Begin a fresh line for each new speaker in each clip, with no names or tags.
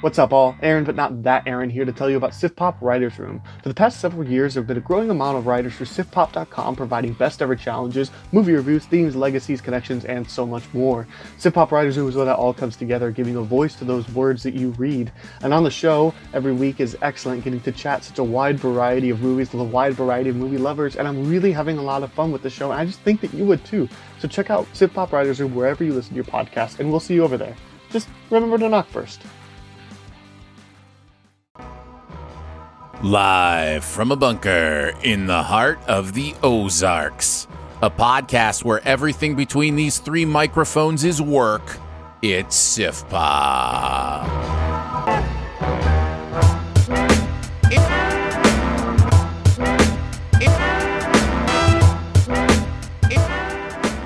What's up, all? Aaron, but not that Aaron, here to tell you about SIFPOP Writers Room. For the past several years, there have been a growing amount of writers for SIFPOP.com providing best ever challenges, movie reviews, themes, legacies, connections, and so much more. SIFPOP Writers Room is where that all comes together, giving a voice to those words that you read. And on the show, every week is excellent, getting to chat such a wide variety of movies with a wide variety of movie lovers, and I'm really having a lot of fun with the show, and I just think that you would too. So check out SIFPOP Writers Room wherever you listen to your podcast, and we'll see you over there. Just remember to knock first.
Live from a bunker in the heart of the Ozarks. A podcast where everything between these three microphones is work. It's SIFPA.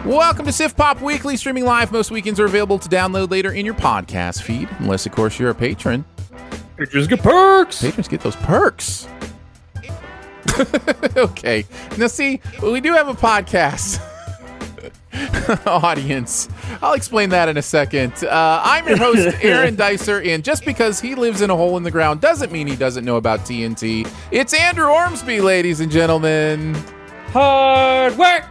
Welcome to Sif Pop Weekly, streaming live. Most weekends are available to download later in your podcast feed, unless, of course, you're a patron.
Patrons get perks.
Patrons get those perks. okay. Now, see, we do have a podcast audience. I'll explain that in a second. Uh, I'm your host, Aaron Dicer, and just because he lives in a hole in the ground doesn't mean he doesn't know about TNT. It's Andrew Ormsby, ladies and gentlemen.
Hard work.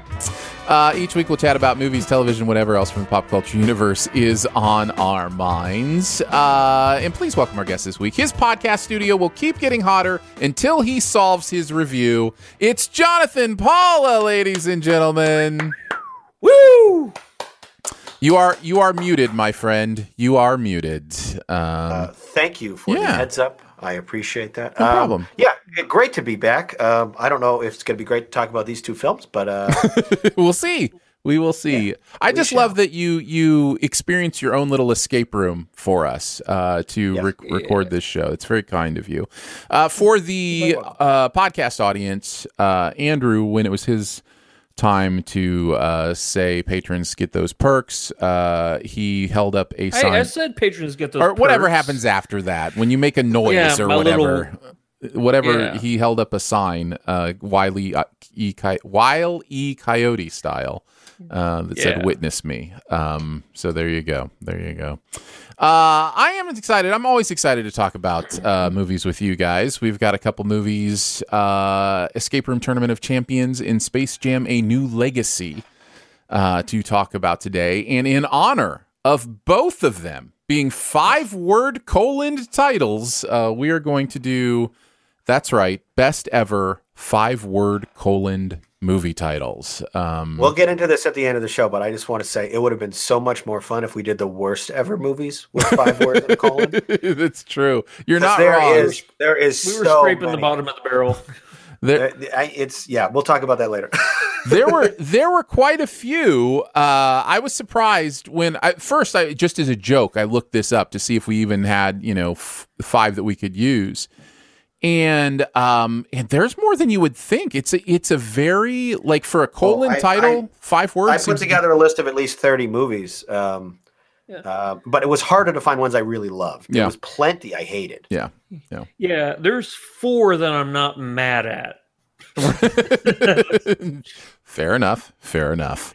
Uh, each week we'll chat about movies, television, whatever else from the pop culture universe is on our minds. Uh, and please welcome our guest this week. His podcast studio will keep getting hotter until he solves his review. It's Jonathan Paula, ladies and gentlemen.
Woo!
You are you are muted, my friend. You are muted. Um,
Uh, thank you for the heads up. I appreciate that.
No
Um,
problem.
Yeah, great to be back. Um, I don't know if it's going to be great to talk about these two films, but uh,
we'll see. We will see. I just
shall.
love that you you experience your own little escape room for us uh, to
Yeah.
rec- record this show. It's very kind of you. Uh, for the uh, podcast audience, uh, Andrew, when it was his time to uh, say patrons get those perks, uh, he held up a sign.
I, I said patrons get those
or whatever happens after that when you make a noise
Yeah,
or whatever whatever
Yeah.
he held up a sign uh wiley uh, e Coy- wile e coyote style uh that said witness me. Um so there you go. There you go. Uh i am excited. I'm always excited to talk about uh movies with you guys. We've got a couple movies uh escape room tournament of champions in space jam a new legacy uh, to talk about today. And in honor of both of them being five word colon titles, uh, we are going to do, that's right, best ever five word colon movie titles. Um,
we'll get into this at the end of the show. But I just want to say it would have been so much more fun if we did the worst ever movies with five words in a colon.
that's true. You're not
there
wrong.
is- there is
We were
so
scraping the bottom of the barrel.
There,
I- It's yeah. We'll talk about that later.
there were there were quite a few. Uh, I was surprised when I first I just as a joke I looked this up to see if we even had you know f- five that we could use, and um and there's more than you would think. It's a it's a very like for a colon
I-
title
I-
five
I put
seems-
together a list of at least thirty movies. Um, Uh, but it was harder to find ones I really loved. There
Yeah.
was plenty I hated.
Yeah.
Yeah, Yeah. there's four that I'm not mad at.
Fair enough. Fair enough.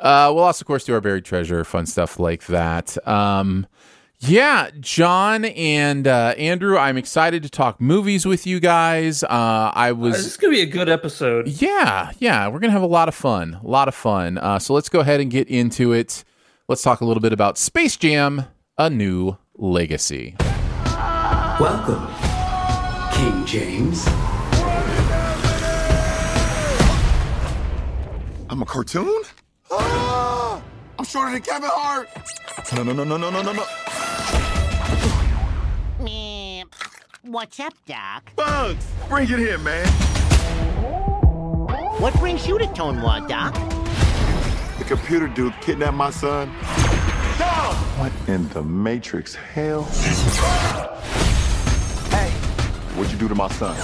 Uh, we'll also, of course, do our buried treasure, fun stuff like that. Um, yeah, John and uh, Andrew, I'm excited to talk movies with you guys. Uh, I was This
is gonna be a good episode.
Yeah, yeah, we're gonna have a lot of fun, a lot of fun. Uh, so let's go ahead and get into it. Let's talk a little bit about Space Jam: A New Legacy.
Welcome, King James.
I'm a cartoon? Ah, I'm shorter than Kevin Hart. No, no, no, no, no, no, no,
What's up, Doc?
Bugs, bring it here, man.
What brings you to Tune World, Doc?
The computer dude kidnapped my son. No! What in the Matrix hell? Hey, what'd you do to my son?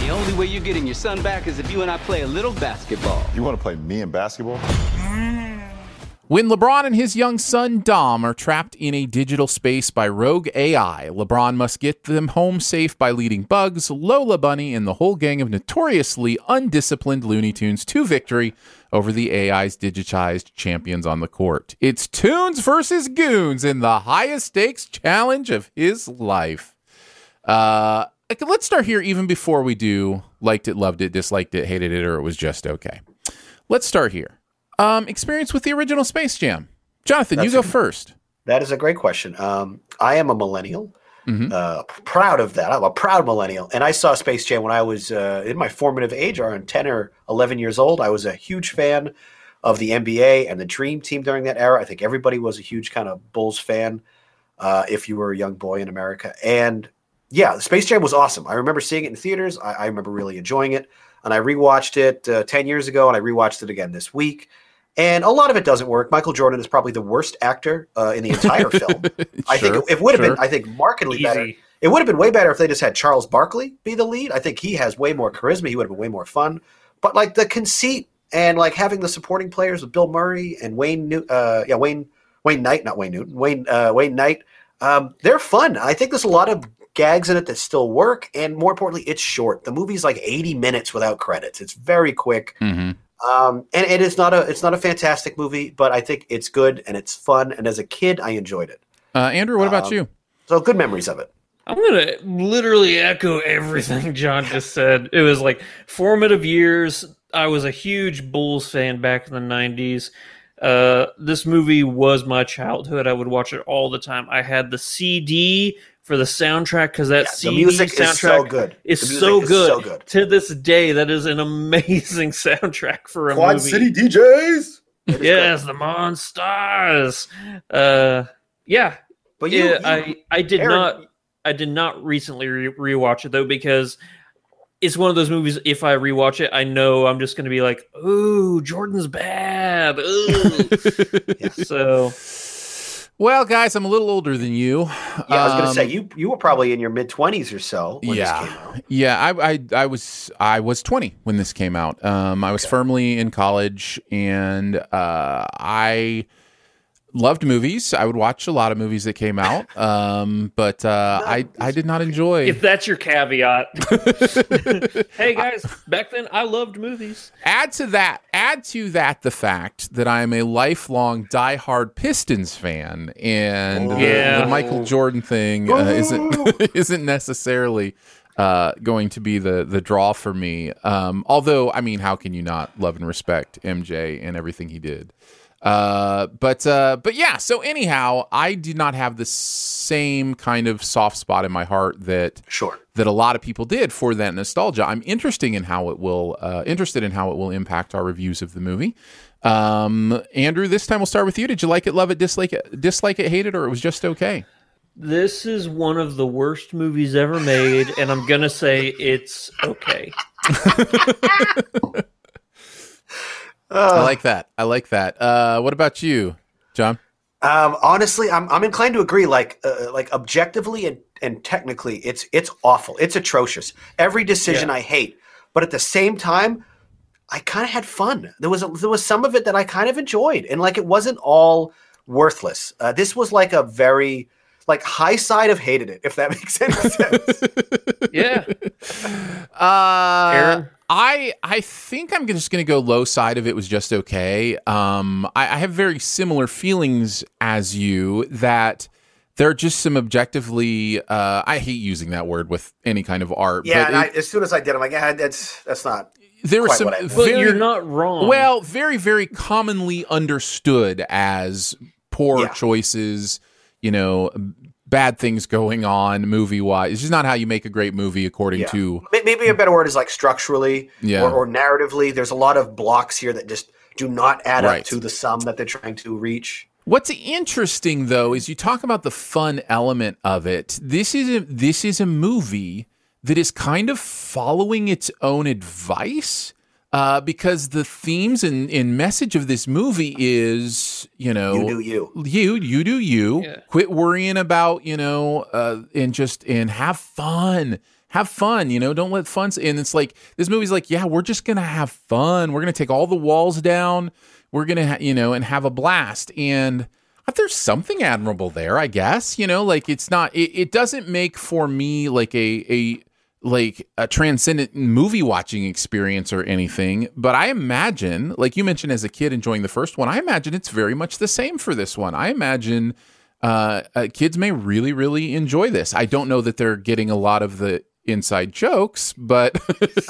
The only way you're getting your son back is if you and I play a little basketball.
You want to play me in basketball?
When LeBron and his young son Dom are trapped in a digital space by rogue AI, LeBron must get them home safe by leading Bugs, Lola Bunny, and the whole gang of notoriously undisciplined Looney Tunes to victory over the AI's digitized champions on the court. It's Tunes versus Goons in the highest stakes challenge of his life. Uh, let's start here even before we do liked it, loved it, disliked it, hated it, or it was just okay. Let's start here. Um, experience with the original Space Jam. Jonathan, you go
a-
first.
That is a great question. Um, I am a millennial.
Mhm.
Uh, proud of that. I'm a proud millennial. And I saw Space Jam when I was uh, in my formative age, around 10 or 11 years old. I was a huge fan of the NBA and the Dream Team during that era. I think everybody was a huge kind of Bulls fan uh, if you were a young boy in America. And yeah, Space Jam was awesome. I remember seeing it in theaters. I, I remember really enjoying it. And I rewatched it uh, 10 years ago and I rewatched it again this week. And a lot of it doesn't work. Michael Jordan is probably the worst actor uh, in the entire film. I think it, it would have
sure.
been, I think, markedly better. It would have been way better if they just had Charles Barkley be the lead. I think he has way more charisma. He would have been way more fun. But like the conceit and like having the supporting players with Bill Murray and Wayne, New- uh, yeah, Wayne, Wayne Knight, not Wayne Newton, Wayne, uh, Wayne Knight. Um, they're fun. I think there's a lot of gags in it that still work, and more importantly, it's short. The movie's like 80 minutes without credits. It's very quick.
hmm
Um, and it is not a it's not a fantastic movie, but I think it's good and it's fun. And as a kid, I enjoyed it.
Uh, Andrew, what about
Um,
you?
So good memories of it.
I'm gonna literally echo everything John just said. It was like formative years. I was a huge Bulls fan back in the '90s. Uh, this movie was my childhood. I would watch it all the time. I had the CD for the soundtrack because that
Yeah, the
CD
music
soundtrack
is so good.
is
The music
so
is
good.
so good.
To this day, that is an amazing soundtrack for a
Quad
movie.
City DJs.
Yes,
good.
the Monstars. Uh, yeah,
but you,
yeah,
you-
I I did
Aaron,
not I did not recently re- rewatch it though because it's one of those movies. If I rewatch it, I know I'm just going to be like, "Ooh, Jordan's bad." Ooh. So
Well, guys, I'm a little older than you.
yeah, I was gonna
Um,
say you you were probably in your mid twenties or so when
yeah,
this came out.
yeah. I, I I was I was 20 when this came out. Um, I was firmly in college, and uh, I loved movies. I would watch a lot of movies that came out. Um, but uh, I I did not enjoy.
if that's your caveat, hey guys, back then I loved movies.
add to that add to that the fact that i'm a lifelong diehard pistons fan and the-
Yeah.
the, michael jordan thing uh, isn't isn't necessarily uh, going to be the the draw for me um, although i mean how can you not love and respect mj and everything he did uh, but uh, but yeah. So anyhow, I did not have the same kind of soft spot in my heart that
Sure.
that a lot of people did for that nostalgia. I'm interesting in how it will uh, interested in how it will impact our reviews of the movie. Um, Andrew, this time we'll start with you. Did you like it, love it, dislike it, dislike it, hate it, or it was just okay?
This is one of the worst movies ever made, and I'm gonna say it's okay.
I like that. I like that. Uh, what about you, John?
Um, honestly, I'm I'm inclined to agree. Like uh, like objectively and, and technically, it's it's awful. It's atrocious. Every decision I hate, but at the same time, I kind of had fun. There was a, there was some of it that I kind of enjoyed, and like it wasn't all worthless. Uh, this was like a very like high side of hated it, if that makes any sense.
Yeah.
Uh,
Aaron?
I I think I'm just going to go low side of it was just okay. Um, I, I have very similar feelings as you that there are just some objectively. Uh, I hate using that word with any kind of art.
yeah,
but
and I, as soon as I did, I'm like, yeah, that's that's not.
there were
quite
some
what I meant.
But
very
you're not wrong.
well, very very commonly understood as poor
Yeah.
choices. You know, bad things going on movie wise. It's just not how you make a great movie, according
Yeah.
to
Maybe a better word is like structurally
Yeah.
or, or narratively. There's a lot of blocks here that just do not add
Right.
up to the sum that they're trying to reach.
What's interesting though is you talk about the fun element of it. This is a, this is a movie that is kind of following its own advice. Uh, because the themes and, and message of this movie is, you know,
You do you.
you, you do you.
Yeah.
Quit worrying about, you know, uh, and just and have fun. Have fun, you know. Don't let fun. s- And it's like this movie's like, yeah, we're just gonna have fun. We're gonna take all the walls down. We're gonna, ha- you know, and have a blast. And there's something admirable there, I guess. You know, like it's not. It, it doesn't make for me like a a like a transcendent movie watching experience or anything but i imagine like you mentioned as a kid enjoying the first one i imagine it's very much the same for this one i imagine uh, uh kids may really really enjoy this i don't know that they're getting a lot of the inside jokes but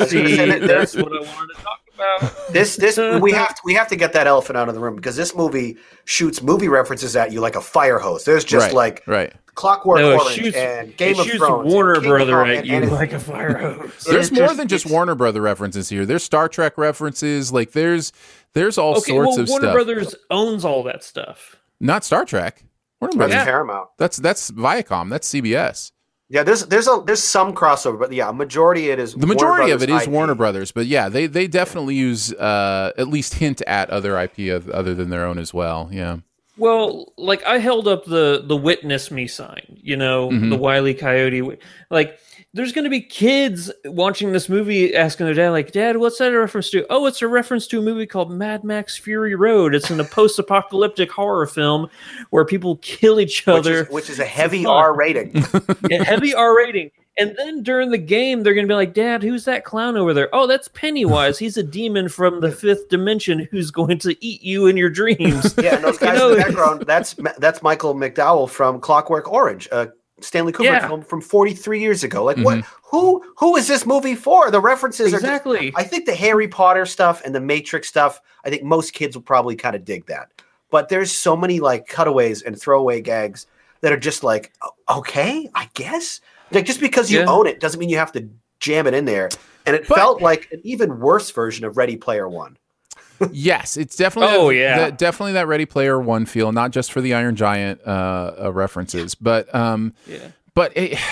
See, that's what I wanted to talk about.
This this we have to we have to get that elephant out of the room because this movie shoots movie references at you like a fire hose. There's just
right,
like
right
Clockwork
No,
Orange
shoots,
and Game of
shoots
Thrones. and
Warner
King
Brother at you
and
like a fire hose.
there's more
just-
than just warner brother references here there's star trek references like there's there's all
okay,
sorts
well,
of
Warner
stuff Warner
Brothers owns all that stuff.
not star trek warner
That's
brothers
Yeah.
Paramount.
that's that's viacom that's cbs
Yeah, there's there's a there's some crossover, but yeah, a majority it is
The majority of it is
IP.
Warner Brothers, but yeah, they they definitely use uh, at least hint at other IP of, other than their own as well. Yeah,
Well, like I held up the the witness me sign, you know,
Mhm.
the Wiley Coyote. Like, there's going to be kids watching this movie asking their dad, like, "Dad, what's that a reference to?" Oh, it's a reference to a movie called Mad Max Fury Road. It's in a post-apocalyptic horror film where people kill each
which
other.
is, which is a heavy. R rating.
a heavy R rating. And then during the game, they're going to be like, Dad, who's that clown over there? Oh, that's Pennywise. He's a demon from the fifth dimension who's going to eat you in your dreams.
Yeah, and those
You
guys
know-
in the background. That's that's Michael McDowell from Clockwork Orange, a Stanley Kubrick
Yeah.
film from 43 years ago. Like, what?
Mm-hmm.
Who who is this movie for? The references are.
exactly.
I think the Harry Potter stuff and the Matrix stuff. I think most kids will probably kind of dig that. But there's so many like cutaways and throwaway gags that are just like, okay, I guess. Like just because you
Yeah.
own it doesn't mean you have to jam it in there. And it
But-
felt like an even worse version of Ready Player One.
yes, it's definitely
Oh,
that,
yeah.
that- definitely that Ready Player One feel, not just for the Iron Giant uh, uh, references, but um,
Yeah.
but it,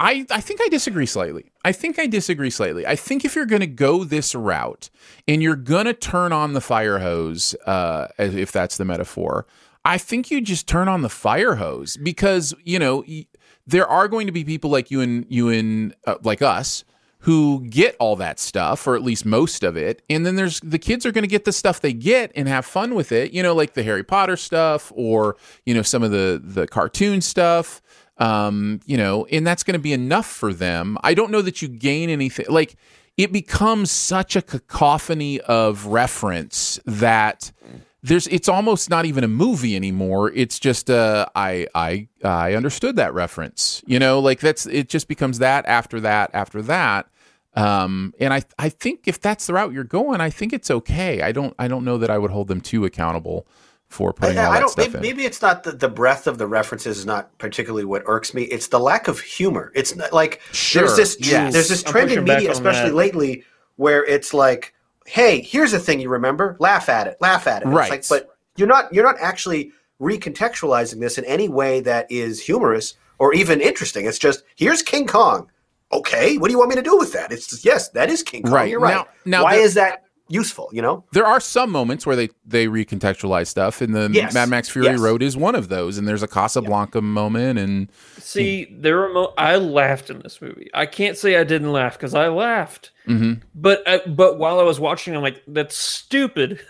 I I think I disagree slightly. I think I disagree slightly. I think if you're going to go this route and you're going to turn on the fire hose, uh, as- if that's the metaphor, I think you just turn on the fire hose because you know y- there are going to be people like you and you and uh, like us who get all that stuff or at least most of it and then there's the kids are going to get the stuff they get and have fun with it you know like the harry potter stuff or you know some of the the cartoon stuff um you know and that's going to be enough for them. I don't know that you gain anything like it becomes such a cacophony of reference that there's it's almost not even a movie anymore it's just uh i i i understood that reference you know like that's it just becomes that after that after that um and i i think if that's the route you're going i think it's okay i don't i don't know that i would hold them too accountable for putting all
I, I
that
don't.
stuff
Maybe,
in
maybe it's not the, the breadth of the references is not particularly what irks me. It's the lack of humor. It's not like
Sure,
there's this
yes.
there's this
I'm
trend in media, especially
that.
lately, where it's like, "Hey, here's a thing you remember. Laugh at it. Laugh at it."
Right.
like, but you're not you're not actually recontextualizing this in any way that is humorous or even interesting. It's just here's King Kong. Okay, what do you want me to do with that? It's just, yes, that is King Kong.
Right.
You're right.
Now- now
Why
the-
is that? Useful. You know,
There are some moments where they they recontextualize stuff, and the
Yes.
Mad Max Fury
Yes.
Road is one of those. And there's a Casablanca moment, and
See, there are mo- I laughed in this movie. I can't say I didn't laugh because I laughed.
Mhm.
But I, but while I was watching, I'm like, that's stupid.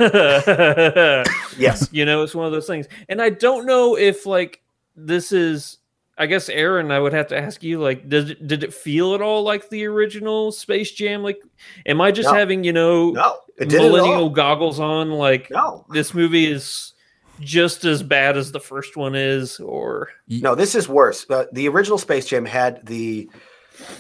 yes,
you know, it's one of those things. And I don't know if like this is. I guess Aaron, I would have to ask you, like, did it, did it feel at all like the original Space Jam? Like, am I just
No.
having you know
No, it didn't at
millennial
all.
goggles on? Like,
No.
this movie is just as bad as the first one is, or
No, this is worse. Uh, the original Space Jam had the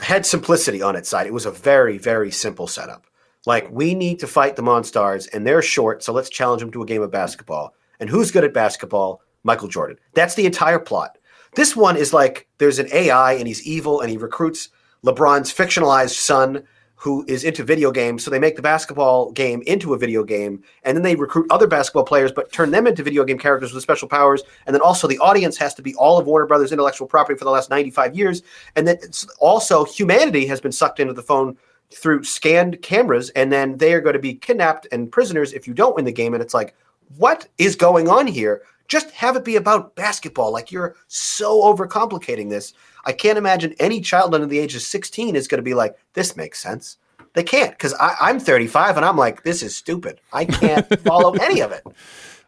had simplicity on its side. It was a very very simple setup. Like we need to fight the Monstars, and they're short, so let's challenge them to a game of basketball. And who's good at basketball? Michael Jordan. That's the entire plot. This one is like there's an AI and he's evil and he recruits LeBron's fictionalized son who is into video games. So they make the basketball game into a video game and then they recruit other basketball players but turn them into video game characters with special powers. And then also the audience has to be all of Warner Brothers intellectual property for the last 95 years. And then also humanity has been sucked into the phone through scanned cameras and then they are going to be kidnapped and prisoners if you don't win the game. And it's like, what is going on here? Just have it be about basketball. Like you're so overcomplicating this. I can't imagine any child under the age of 16 is going to be like, this makes sense. They can't because I'm 35 and I'm like, this is stupid. I can't follow any of it.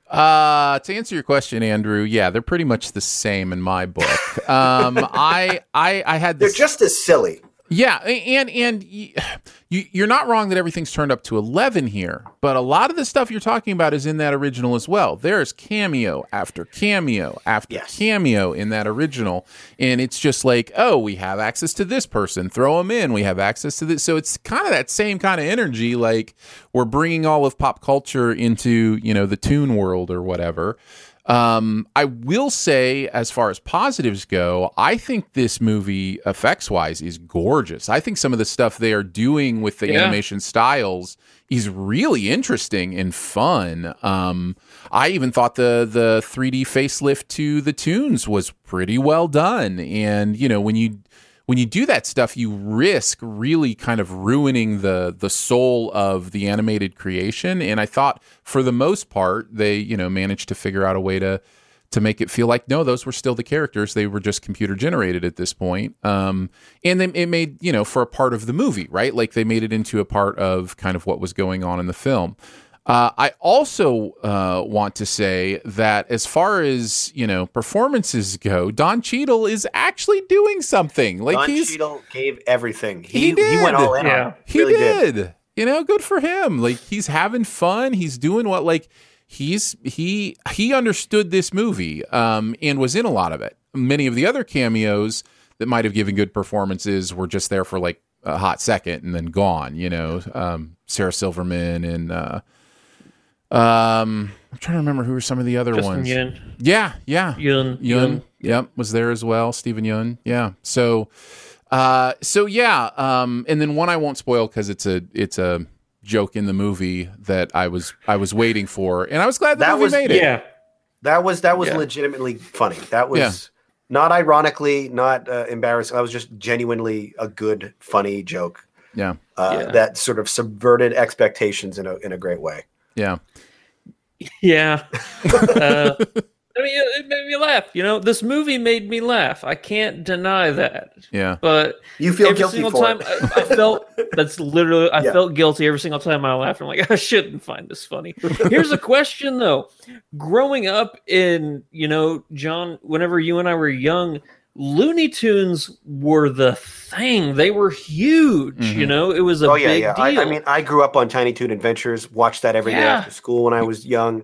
Uh, to answer your question, Andrew, yeah, they're pretty much the same in my book. Um, I, I, I had
They're
this,
just as silly.
Yeah, and and you, you're not wrong that everything's turned up to eleven here, but a lot of the stuff you're talking about is in that original as well. There's cameo after cameo after
Yes.
cameo in that original, and it's just like, oh, we have access to this person, throw them in. We have access to this, so it's kind of that same kind of energy. Like we're bringing all of pop culture into you know the tune world or whatever. Um, I will say, as far as positives go, I think this movie, effects wise, is gorgeous. I think some of the stuff they are doing with the
Yeah.
animation styles is really interesting and fun. Um, I even thought the the 3D facelift to the tunes was pretty well done. And you know, when you when you do that stuff, you risk really kind of ruining the the soul of the animated creation. And I thought, for the most part, they you know managed to figure out a way to to make it feel like no, those were still the characters. They were just computer generated at this point. Um, and then it made you know for a part of the movie, right? Like they made it into a part of kind of what was going on in the film. Uh, I also uh, want to say that as far as you know performances go, Don Cheadle is actually doing something. Like
Don
he's
Cheadle gave everything.
He
He, he, went all in.
Yeah.
on it.
he
really
did. You know, good for him. Like he's having fun. He's doing what like he's he he understood this movie um, and was in a lot of it. Many of the other cameos that might have given good performances were just there for like a hot second and then gone. You know, um, Sarah Silverman and. Uh, um, I'm trying to remember who were some of the other
Justin
ones.
Yeun.
Yeah, yeah.
Yeun.
Yeun, yep, was there as well. Steven Yeun, yeah. So, uh, so yeah. Um, and then one I won't spoil because it's a it's a joke in the movie that I was I was waiting for, and I was glad the
That
movie
was-
made it.
Yeah.
That was that was
Yeah.
legitimately funny. That was
Yeah.
not ironically, not uh, embarrassing. That was just genuinely a good, funny joke
yeah,
uh,
Yeah.
that sort of subverted expectations in a in a great way.
Yeah.
Yeah. Uh, I mean, it it made me laugh. You know, this movie made me laugh. I can't deny that.
yeah.
But
You feel
every
guilty
single
for
time
it.
I, I felt that's literally I
Yeah.
felt guilty every single time I laughed. I'm like, I shouldn't find this funny. Here's a question though. Growing up in, you know, John, whenever you and I were young, Looney Tunes were the thing. They were huge, you
Mhm.
know. It was a
oh yeah,
big
yeah. I,
deal.
I mean, I grew up on Tiny Toon Adventures. Watched that every day
Yeah.
after school when I was young.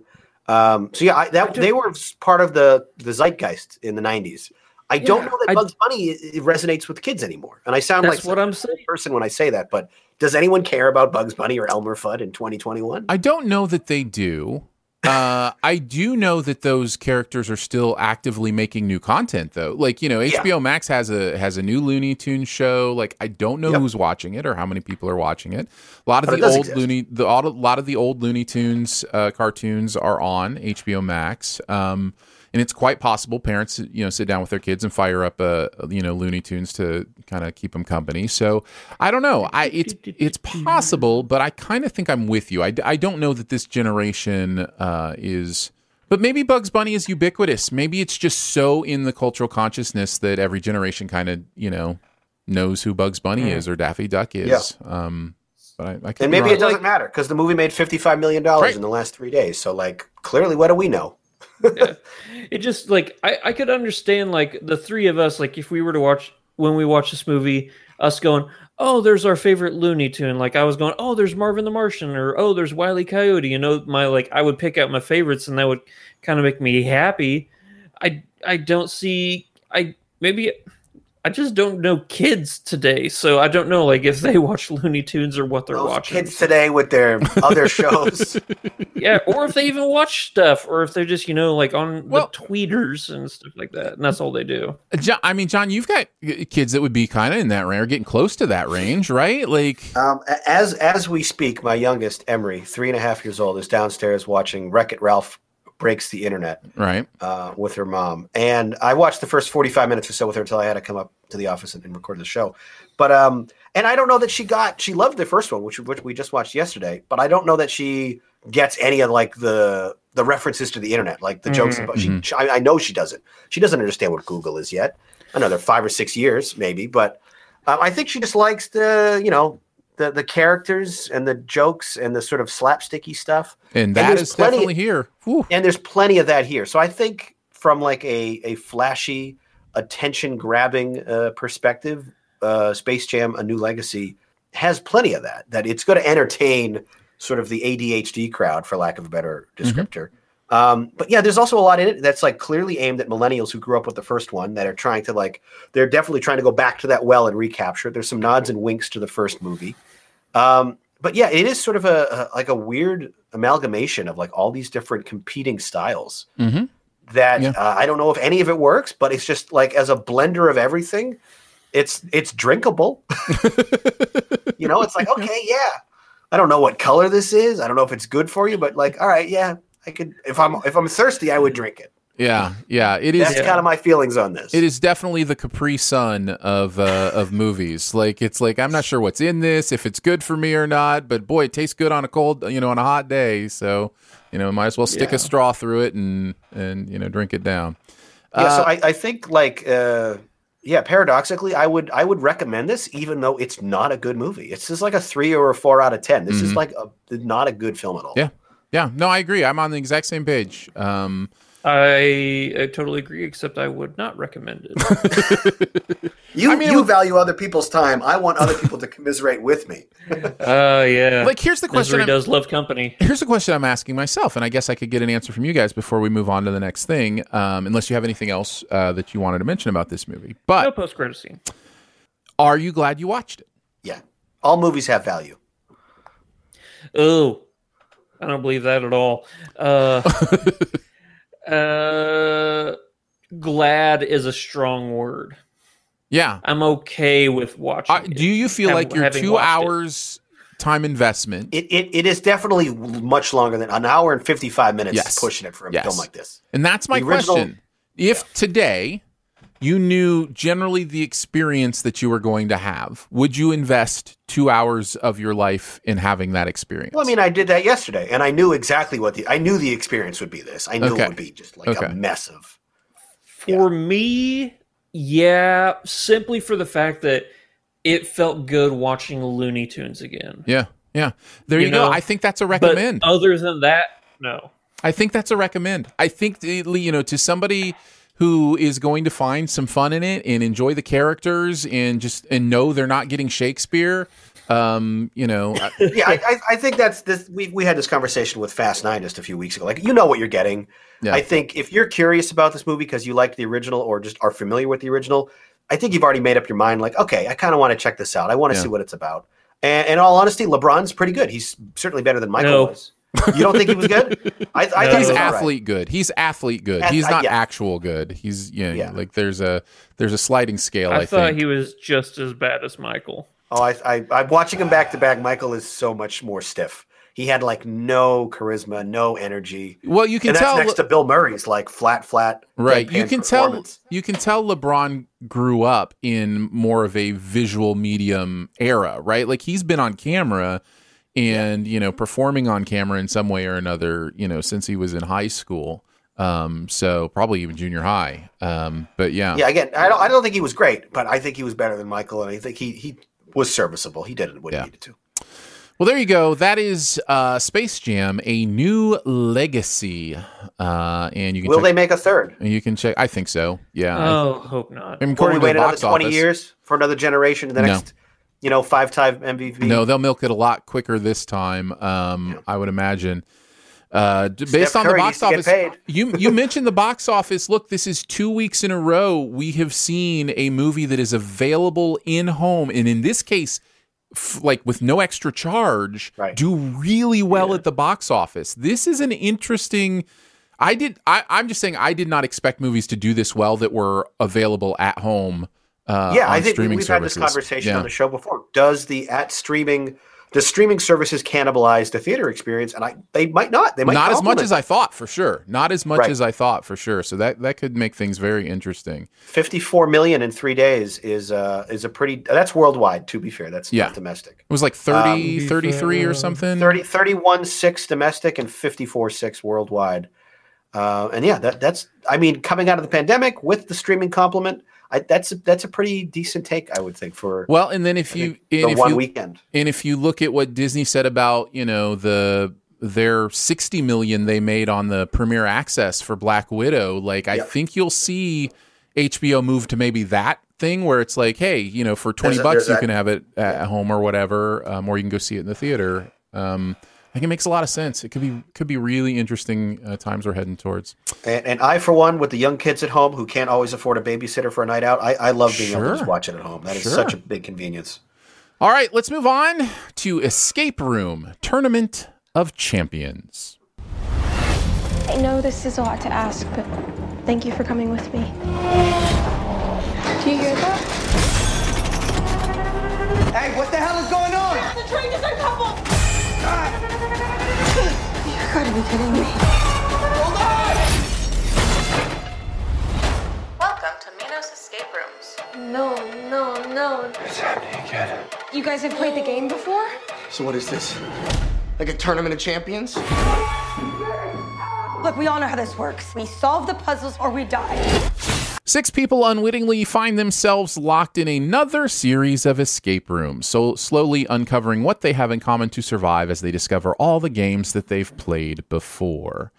Um, so yeah, I, that
I
they were part of the the zeitgeist in the '90s. I don't know that
I-
Bugs Bunny it, it resonates with kids anymore, and I sound
That's
like
what I'm saying.
person when I say that. But does anyone care about Bugs Bunny or Elmer Fudd in 2021?
I don't know that they do. Uh, I do know that those characters are still actively making new content, though. Like you know,
Yeah.
HBO Max has a has a new Looney Tunes show. Like I don't know
Yep.
who's watching it or how many people are watching it. A lot of
But
the old
exist.
Looney, the a lot of the old Looney Tunes uh, cartoons are on HBO Max. Um, and it's quite possible parents you know sit down with their kids and fire up a you know Looney Tunes to kind of keep them company. So I don't know. I it's it's possible, but I kind of think I'm with you. I, I don't know that this generation uh, is. But maybe Bugs Bunny is ubiquitous. Maybe it's just so in the cultural consciousness that every generation kind of, you know, knows who Bugs Bunny
Mm.
is or Daffy Duck is.
Yeah.
Um, but I, I could
And maybe it doesn't matter because the movie made fifty-five million dollars
Right.
in the last three days. So, like, clearly, what do we know?
It just like I, I could understand like the three of us like if we were to watch when we watch this movie us going oh there's our favorite looney tune. Like i was going oh there's marvin the martian or oh there's wiley coyote. You know my like i would pick out my favorites and that would kind of make me happy. I i don't see i maybe i just don't know kids today so i don't know like if they watch looney tunes or what they're
Those
watching
kids today with their other shows.
yeah, or if they even watch stuff, or if they're just you know like on
Well-
the tweeters and stuff like that, and that's all they do.
John, I mean, John, you've got uh, kids that would be kind of in that range or getting close to that range, right? Like,
Um, as as we speak, my youngest Emery, three and a half years old, is downstairs watching Wreck It Ralph breaks the internet
right?
uh, with her mom, and I watched the first forty five minutes or so with her until I had to come up to the office and, and record the show. But um, and I don't know that she got she loved the first one, which which we just watched yesterday. But I don't know that she gets any of like the the references to the internet, like the jokes about. She, she I, I know she doesn't. She doesn't understand what Google is yet. Another five or six years, maybe, but um, I think she just likes the you know the the characters and the jokes and the sort of slapsticky stuff.
And that
there's
is
plenty-
definitely here. Whew.
And there's plenty of that here. So I think from like a a flashy, attention grabbing uh, perspective, uh, Space Jam: A New Legacy has plenty of that. That it's going to entertain sort of the ADHD crowd, for lack of a better descriptor. Um, but yeah, there's also a lot in it that's like clearly aimed at millennials who grew up with the first one that are trying to like they're definitely trying to go back to that well and recapture it. There's some nods and winks to the first movie. Um, but yeah, it is sort of a, a like a weird amalgamation of like all these different competing styles
Mhm.
that
Yeah.
uh, I don't know if any of it works, but it's just like as a blender of everything, it's it's drinkable. you know, it's like okay, yeah. I don't know what color this is. I don't know if it's good for you, but like, all right, yeah, I could. If I'm if I'm thirsty, I would drink it.
Yeah, yeah. It is.
That's kind of my feelings on this.
It is definitely the Capri Sun of uh, of movies. Like it's like I'm not sure what's in this, if it's good for me or not, but boy, it tastes good on a cold, you know, on a hot day. So you know, might as well stick
Yeah.
a straw through it and and you know drink it down.
Yeah, so
Uh,
I, I think like uh yeah, paradoxically, I would I would recommend this even though it's not a good movie. It's just like a three or a four out of ten. This is
Mhm.
like a not a good film at all.
Yeah, yeah. No, I agree. I'm on the exact same page. Um,
I, I totally agree, except I would not recommend it.
You
I mean,
you
with-
value other people's time. I want other people to commiserate with me.
uh yeah.
like, here's the question.
Misery
I'm-
does love company.
Here's the question I'm asking myself, and I guess I could get an answer from you guys before we move on to the next thing, um, unless you have anything else uh, that you wanted to mention about this movie. But
No post credit scene.
are you glad you watched it?
Yeah. All movies have value.
Oh, I don't believe that at all. Uh, uh, glad is a strong word.
Yeah.
I'm okay with watching.
Uh,
it,
do you feel
hav-
like your
having
two
watched it.
hours time investment?
It, it it is definitely much longer than an hour and fifty five minutes
Yes.
pushing it for a
Yes.
film like this.
And that's my
The original-
question. If today you knew generally the experience that you were going to have, would you invest two hours of your life in having that experience?
Well, I mean, I did that yesterday, and I knew exactly what the I knew the experience would be. This I knew
Okay.
it would be just like
Okay.
a mess of.
For me, yeah, simply for the fact that it felt good watching Looney Tunes again.
yeah, yeah. There you,
You
go. I think that's a
But
recommend.
other than that, no.
I think that's a recommend. I think the- you know to somebody who is going to find some fun in it and enjoy the characters and just and know they're not getting Shakespeare. Um, you know, I-
yeah, I, I, I think that's this. We we had this conversation with Fast Nine just a few weeks ago. Like, you know what you're getting.
Yeah.
I think if you're curious about this movie because you liked the original or just are familiar with the original, I think you've already made up your mind. Like, okay, I kind of want to check this out. I want to
Yeah.
see what it's about. And, and in all honesty, LeBron's pretty good. He's certainly better than Michael
No.
was. You don't think he was good? I, I
No.
he's
was all right.
athlete good. He's athlete good.
Ath-
He's
uh,
not
yeah.
actual good. He's you know,
Yeah.
like there's a there's a sliding scale. I,
I, thought
think.
he was just as bad as Michael.
Oh, I, I, I'm watching him back to back. Michael is so much more stiff. he had like no charisma, no energy.
Well, you can
and that's
tell
next to Bill Murray's like flat, flat.
right you can tell you can tell lebron grew up in more of a visual medium era right like he's been on camera and you know performing on camera in some way or another you know since he was in high school um so probably even junior high um but yeah
Yeah, again, I don't, I don't think he was great, but I think he was better than Michael, and I think he he was serviceable. He did what
Yeah.
he needed to.
Well, there you go. That is uh, Space Jam: A New Legacy, uh, and you can
Will
check,
they make a third?
You can check. I think so. Yeah. I-
Oh, hope not.
I mean,
Will we
according
wait another twenty
office,
years for another generation? The
No.
next, you know, five-time MVP.
No, they'll milk it a lot quicker this time. Um, I would imagine. Uh, based
Steph
on the box
needs to get
office, you you mentioned the box office. Look, this is two weeks in a row we have seen a movie that is available in home, and in this case, f- like with no extra charge,
Right.
do really well at the box office. This is an interesting. I did. I, I'm just saying. I did not expect movies to do this well that were available at home. Uh,
yeah,
on
I think we-
streaming
we've
services.
had this conversation
Yeah.
on the show before. Does the at streaming, does streaming services cannibalize the theater experience? And I, they might not. They might
not as much as I thought for sure. Not as much
Right.
as I thought for sure. So that that could make things very interesting.
54 million in three days is uh is a pretty that's worldwide to be fair that's
Yeah.
not domestic
It was like 30,
Um,
33 or something.
30 31 6 domestic and 54 6 worldwide uh and yeah that that's i mean coming out of the pandemic with the streaming complement I, that's a, that's a pretty decent take i would think for
Well, and then if you
the
if
one
you,
weekend.
and if you look at what Disney said about you know the their 60 million they made on the premiere access for Black Widow, like I think you'll see HBO move to maybe that thing where it's like, hey, you know, for 20
There's
bucks
there's
you
that-
can have it at home or whatever, um, or you can go see it in the theater. Um, I think it makes a lot of sense. It could be could be really interesting uh, times we're heading towards.
and, and i for one with the young kids at home who can't always afford a babysitter for a night out i, I love being able to just watch it at home That is
Sure.
such a big convenience
All right, let's move on to Escape Room Tournament of Champions.
I know this is a lot to ask, but thank you for coming with me. Do you hear that?
Hey, what the hell is going on?
The train just uncoupled! You gotta be kidding me.
Hold on!
Welcome to Minos Escape Rooms.
No, no, no.
What's happening again?
You guys have played the game before?
So what is this? Like a tournament of champions?
Look, we all know how this works. We solve the puzzles or we die.
Six people unwittingly find themselves locked in another series of escape rooms, so slowly uncovering what they have in common to survive as they discover all the games that they've played before.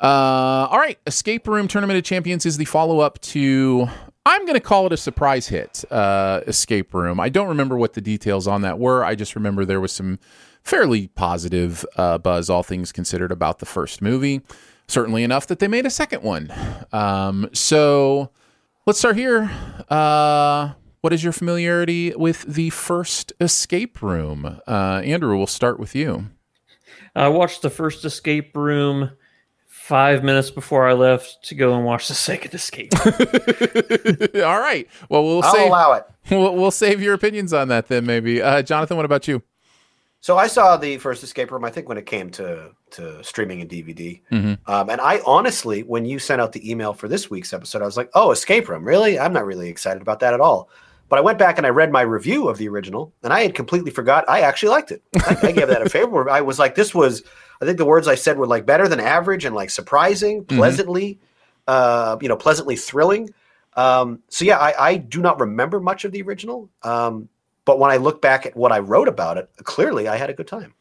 Uh, all right, Escape Room Tournament of Champions is the follow up to. I'm going to call it a surprise hit, uh, Escape Room. I don't remember what the details on that were. I just remember there was some fairly positive uh, buzz, all things considered, about the first movie. Certainly enough that they made a second one. Um, so let's start here. Uh, what is your familiarity with the first Escape Room? Uh, Andrew, we'll start with you.
I watched the first escape room five minutes before I left to go and watch the second escape.
All right. Well, we'll
I'll
save,
allow it.
We'll, we'll save your opinions on that then, maybe. Uh, Jonathan, what about you?
So I saw the first Escape Room. I think when it came to to streaming and DVD,
Mhm.
um, and I honestly, when you sent out the email for this week's episode, I was like, "Oh, Escape Room, really? I'm not really excited about that at all." But I went back and I read my review of the original, and I had completely forgot. I actually liked it. I, I gave that a favorable. I was like, "This was." I think the words I said were like better than average and like surprising, pleasantly, uh, you know, pleasantly thrilling. Um, so yeah, I, I do not remember much of the original. Um, but when I look back at what I wrote about it, clearly I had a good time.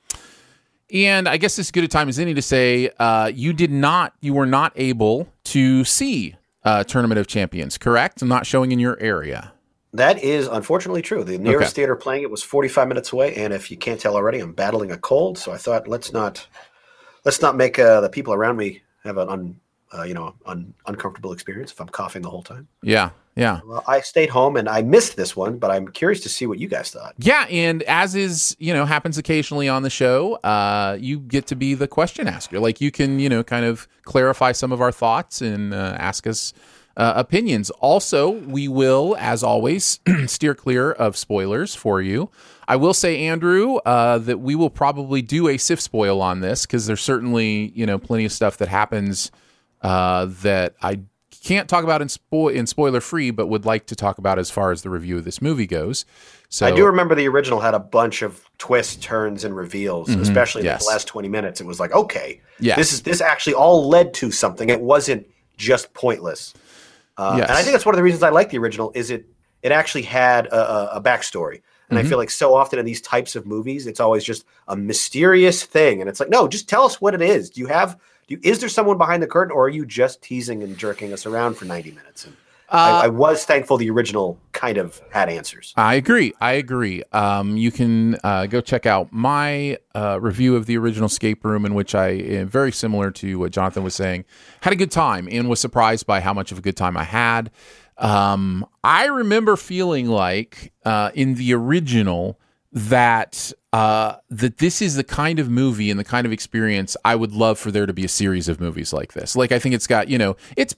And I guess as good a time as any to say uh, you did not, you were not able to see uh, Tournament of Champions, correct? Not showing in your area.
That is unfortunately true. The nearest
Okay.
theater playing it was 45 minutes away, and if you can't tell already, I'm battling a cold. So I thought let's not let's not make uh, the people around me have an un, uh, you know un, uncomfortable experience if I'm coughing the whole time.
Yeah, yeah.
Well, I stayed home and I missed this one, but I'm curious to see what you guys thought.
Yeah, and as is, you know, happens occasionally on the show, uh, you get to be the question asker. Like you can, you know, kind of clarify some of our thoughts and uh, ask us uh, opinions. Also, we will, as always, steer clear of spoilers for you. I will say, Andrew, uh, that we will probably do a SIF spoil on this because there's certainly you know plenty of stuff that happens uh, that I can't talk about in, spo- in spoiler free, but would like to talk about as far as the review of this movie goes. So
I do remember the original had a bunch of twists, turns, and reveals,
Mhm.
especially in
Yes.
the last twenty minutes. It was like, okay, this is this actually all led to something. It wasn't just pointless. Uh,
Yes.
And I think that's one of the reasons I like the original. Is it it actually had a, a, a backstory, and
Mhm.
I feel like so often in these types of movies, it's always just a mysterious thing, and it's like, no, just tell us what it is. Do you have? Do you, is there someone behind the curtain, or are you just teasing and jerking us around for ninety minutes? And
Uh,
I, I was thankful the original kind of had answers.
I agree. I agree. Um, you can uh, go check out my uh, review of the original Escape Room, in which I, uh, very similar to what Jonathan was saying, had a good time and was surprised by how much of a good time I had. Um, I remember feeling like uh, in the original that uh, that this is the kind of movie and the kind of experience I would love for there to be a series of movies like this. Like I think it's got you know it's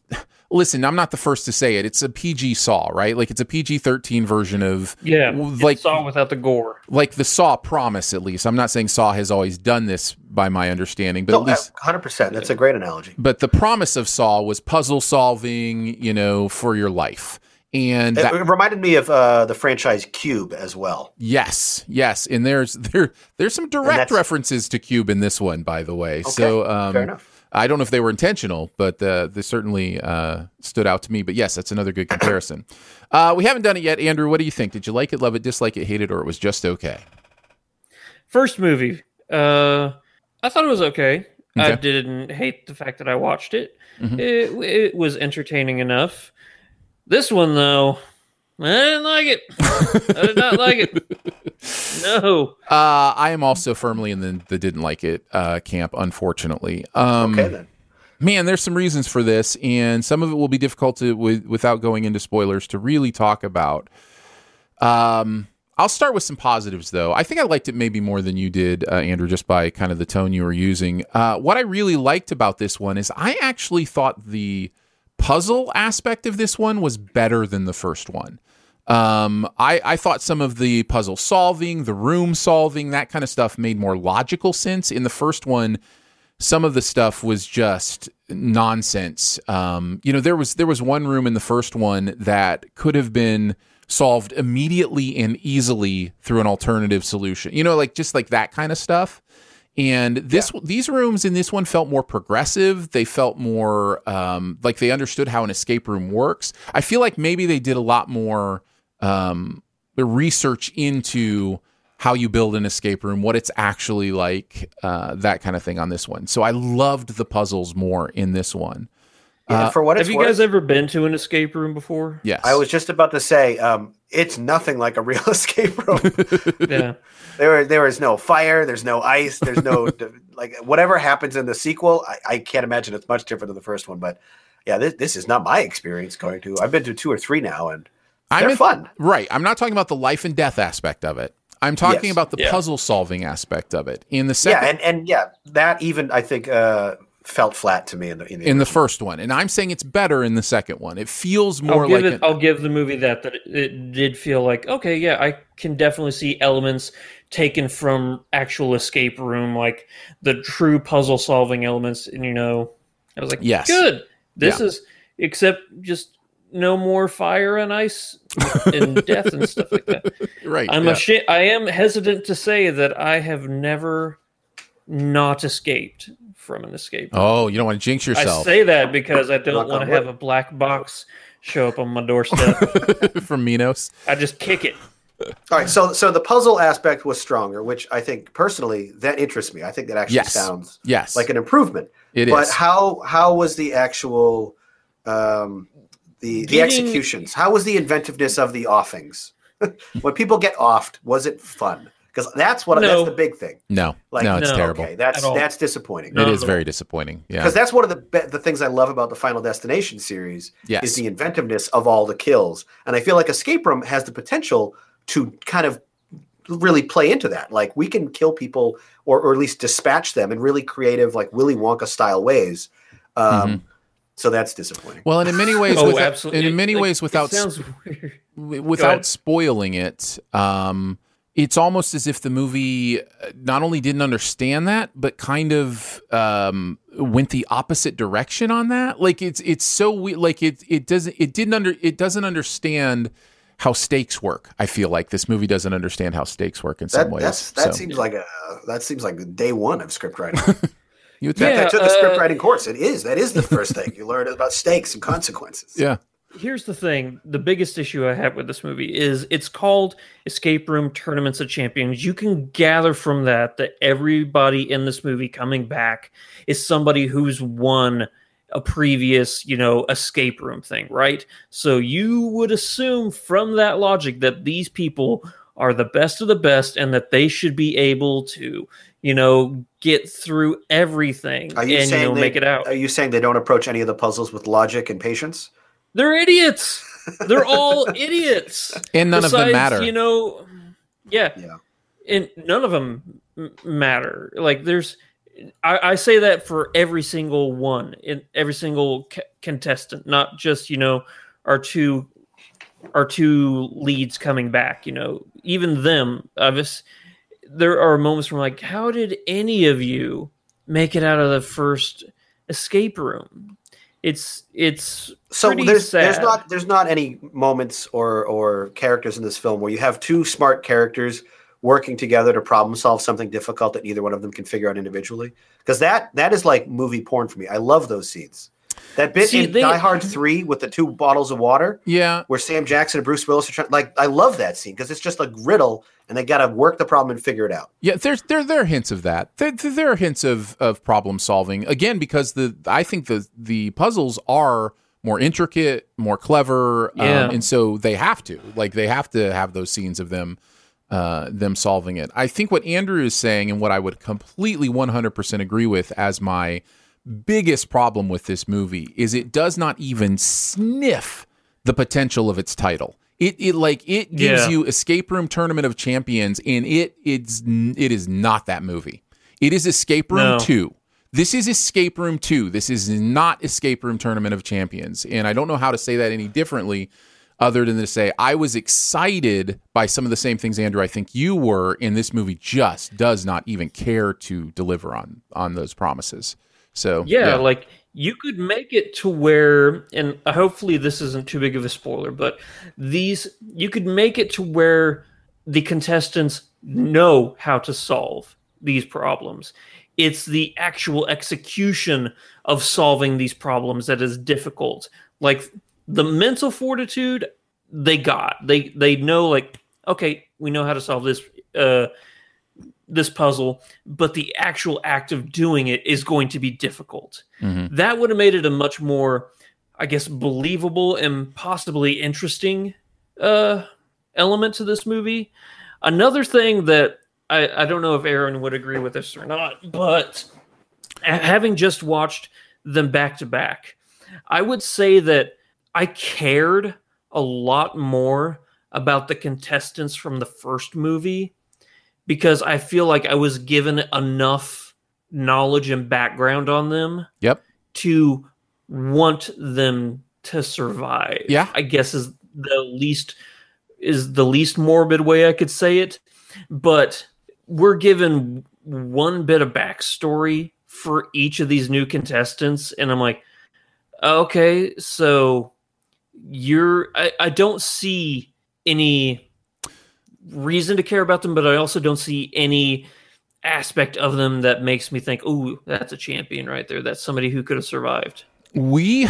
listen I'm not the first to say it. It's a PG Saw right? Like it's a PG thirteen version of
Yeah,
like
Saw without the gore.
like the Saw promise at least. I'm not saying Saw has always done this by my understanding, but
No,
at least
hundred percent. That's a great analogy.
but the promise of Saw was puzzle solving, you know, for your life. And
It,
that,
it reminded me of uh, the franchise Cube as well.
yes, yes, and there's there there's some direct references to Cube in this one, by the way. so um,
fair enough.
I don't know if they were intentional, but uh, they certainly uh, stood out to me. But yes, that's another good comparison. Uh, we haven't done it yet, Andrew. What do you think? Did you like it, love it, dislike it, hate it, or it was just okay?
First movie, uh, I thought it was okay. I didn't hate the fact that I watched it.
Mhm.
It, it was entertaining enough. This one, though, I didn't like it. I did not like it. No.
Uh, I am also firmly in the, the didn't like it uh, camp, unfortunately. Um,
Okay, then.
Man, there's some reasons for this, and some of it will be difficult to, with, without going into spoilers, to really talk about. Um, I'll start with some positives, though. I think I liked it maybe more than you did, uh, Andrew, just by kind of the tone you were using. Uh, what I really liked about this one is I actually thought the puzzle aspect of this one was better than the first one. Um, I, I thought some of the puzzle solving, the room solving, that kind of stuff made more logical sense. In the first one, some of the stuff was just nonsense. Um, you know, there was there was one room in the first one that could have been solved immediately and easily through an alternative solution. You know, like just like that kind of stuff. And this these rooms in this one felt more progressive. They felt more um, like they understood how an escape room works. I feel like maybe they did a lot more um, research into how you build an escape room, what it's actually like, uh, that kind of thing on this one. So I loved the puzzles more in this one.
Yeah,
Uh,
for what
Have you
worth,
guys ever been to an escape room before?
Yes.
I was just about to say, um, it's nothing like a real escape room.
Yeah.
there, there is no fire. There's no ice. There's no like whatever happens in the sequel. I, I can't imagine it's much different than the first one. But yeah, this, this is not my experience going to. I've been to two or three now, and they're
in-
fun.
Right. I'm not talking about the life and death aspect of it. I'm talking
Yes.
about the
Yeah.
puzzle solving aspect of it. In the second
Yeah, and and yeah, that even I think uh, felt flat to me in the in the,
in the first one, and I'm saying it's better in the second one. It feels more
I'll give
like
it.
an-
I'll give the movie that that it, it did feel like okay, yeah, I can definitely see elements taken from actual escape room, like the true puzzle solving elements. And you know, I was like,
Yes.
good. This
Yeah.
is except just no more fire and ice and death and stuff like that.
right.
I'm
yeah.
ashamed. I am hesitant to say that I have never not escaped from an escape. room.
Oh, you don't want to jinx yourself.
I say that because I don't want to have a black box show up on my doorstep.
from Minos.
I just kick it.
All right, so so the puzzle aspect was stronger, which I think personally that interests me. I think that actually
Yes.
sounds
Yes.
like an improvement.
It
but
is.
how how was the actual um, the the executions? How was the inventiveness of the offings? when people get offed, was it fun? Because that's what
No.
that's the big thing.
no,
Like,
no, it's
no.
terrible.
Okay, that's
At all.
that's disappointing.
No.
It is very disappointing. Yeah.
Because that's one of the be- the things I love about the Final Destination series
Yes.
is the inventiveness of all the kills, and I feel like Escape Room has the potential to kind of really play into that. Like we can kill people or, or at least dispatch them in really creative, like Willy Wonka style ways. Um,
Mm-hmm.
So that's disappointing.
Well, and in many ways,
Oh,
without,
absolutely.
and in many
Like,
ways,
it
without
sounds weird.
w-
Go
without
ahead.
spoiling it, um, it's almost as if the movie uh, not only didn't understand that, but kind of um, went the opposite direction on that. Like it's it's so we like it it doesn't it didn't under it doesn't understand how stakes work. I feel like this movie doesn't understand how stakes work in some ways.
that's, that
So,
seems like a that seems like day one of script writing.
you would
In fact, I took a script
uh,
writing course. It is that is the first thing you learn about stakes and consequences.
yeah.
Here's the thing: the biggest issue I have with this movie is it's called Escape Room Tournaments of Champions. You can gather from that that everybody in this movie coming back is somebody who's won a previous, you know, escape room thing, right? So you would assume from that logic that these people are the best of the best and that they should be able to, you know, get through everything
Are you
and you know
they,
make it out.
Are you saying they don't approach any of the puzzles with logic and patience?
They're idiots. They're all idiots.
And none of them matter.
You know, yeah,
Yeah.
and none of them m- matter. Like there's, I, I say that for every single one, in every single c- contestant, not just you know our two, our two leads coming back. You know, even them. I was, there are moments where I'm like, how did any of you make it out of the first escape room? It's it's
So there's there's not there's not any moments or or characters in this film where you have two smart characters working together to problem solve something difficult that neither one of them can figure out individually. Because that that is like movie porn for me. I love those scenes. That bit
See,
in
they-
Die Hard Three with the two bottles of water,
Yeah.
where Sam Jackson and Bruce Willis are trying. Like I love that scene because it's just a riddle, and they got to work the problem and figure it out.
Yeah, there's there there are hints of that. There, there are hints of of problem solving again because the I think the the puzzles are more intricate, more clever,
Yeah.
um, and so they have to like they have to have those scenes of them uh, them solving it. I think what Andrew is saying and what I would completely 100% agree with as my biggest problem with this movie is it does not even sniff the potential of its title. It, it like it gives
Yeah.
you escape room tournament of champions and it it's it is not that movie. It is escape room
No.
2. This is escape room 2. This is not escape room tournament of champions. And I don't know how to say that any differently other than to say I was excited by some of the same things Andrew I think you were and this movie just does not even care to deliver on on those promises. So
yeah, like you could make it to where and hopefully this isn't too big of a spoiler but these you could make it to where the contestants know how to solve these problems. It's the actual execution of solving these problems that is difficult. Like the mental fortitude they got. They they know like okay we know how to solve this uh this puzzle, but the actual act of doing it is going to be difficult.
Mhm.
That would have made it a much more, I guess, believable and possibly interesting uh, element to this movie. Another thing that I, I don't know if Aaron would agree with this or not, but having just watched them back to back, I would say that I cared a lot more about the contestants from the first movie because I feel like I was given enough knowledge and background on them
Yep.
to want them to survive.
Yeah.
I guess is the least is the least morbid way I could say it. But we're given one bit of backstory for each of these new contestants, and I'm like, okay, so you're I, I don't see any reason to care about them, but I also don't see any aspect of them that makes me think, "Ooh, that's a champion right there. That's somebody who could have survived."
We,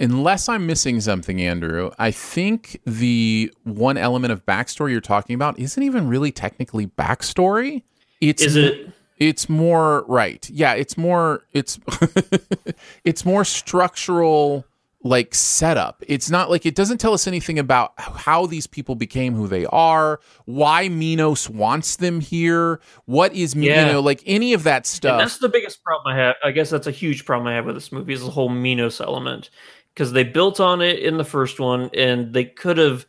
unless I'm missing something, Andrew, I think the one element of backstory you're talking about isn't even really technically backstory. It's
Is it?
It's more right. Yeah, it's more. It's it's more structural like setup. It's not like it doesn't tell us anything about how these people became who they are, why Minos wants them here, what is
Yeah.
you know like any of that
And
stuff.
that's the biggest problem I have. I guess that's a huge problem I have with this movie is the whole Minos element because they built on it in the first one and they could have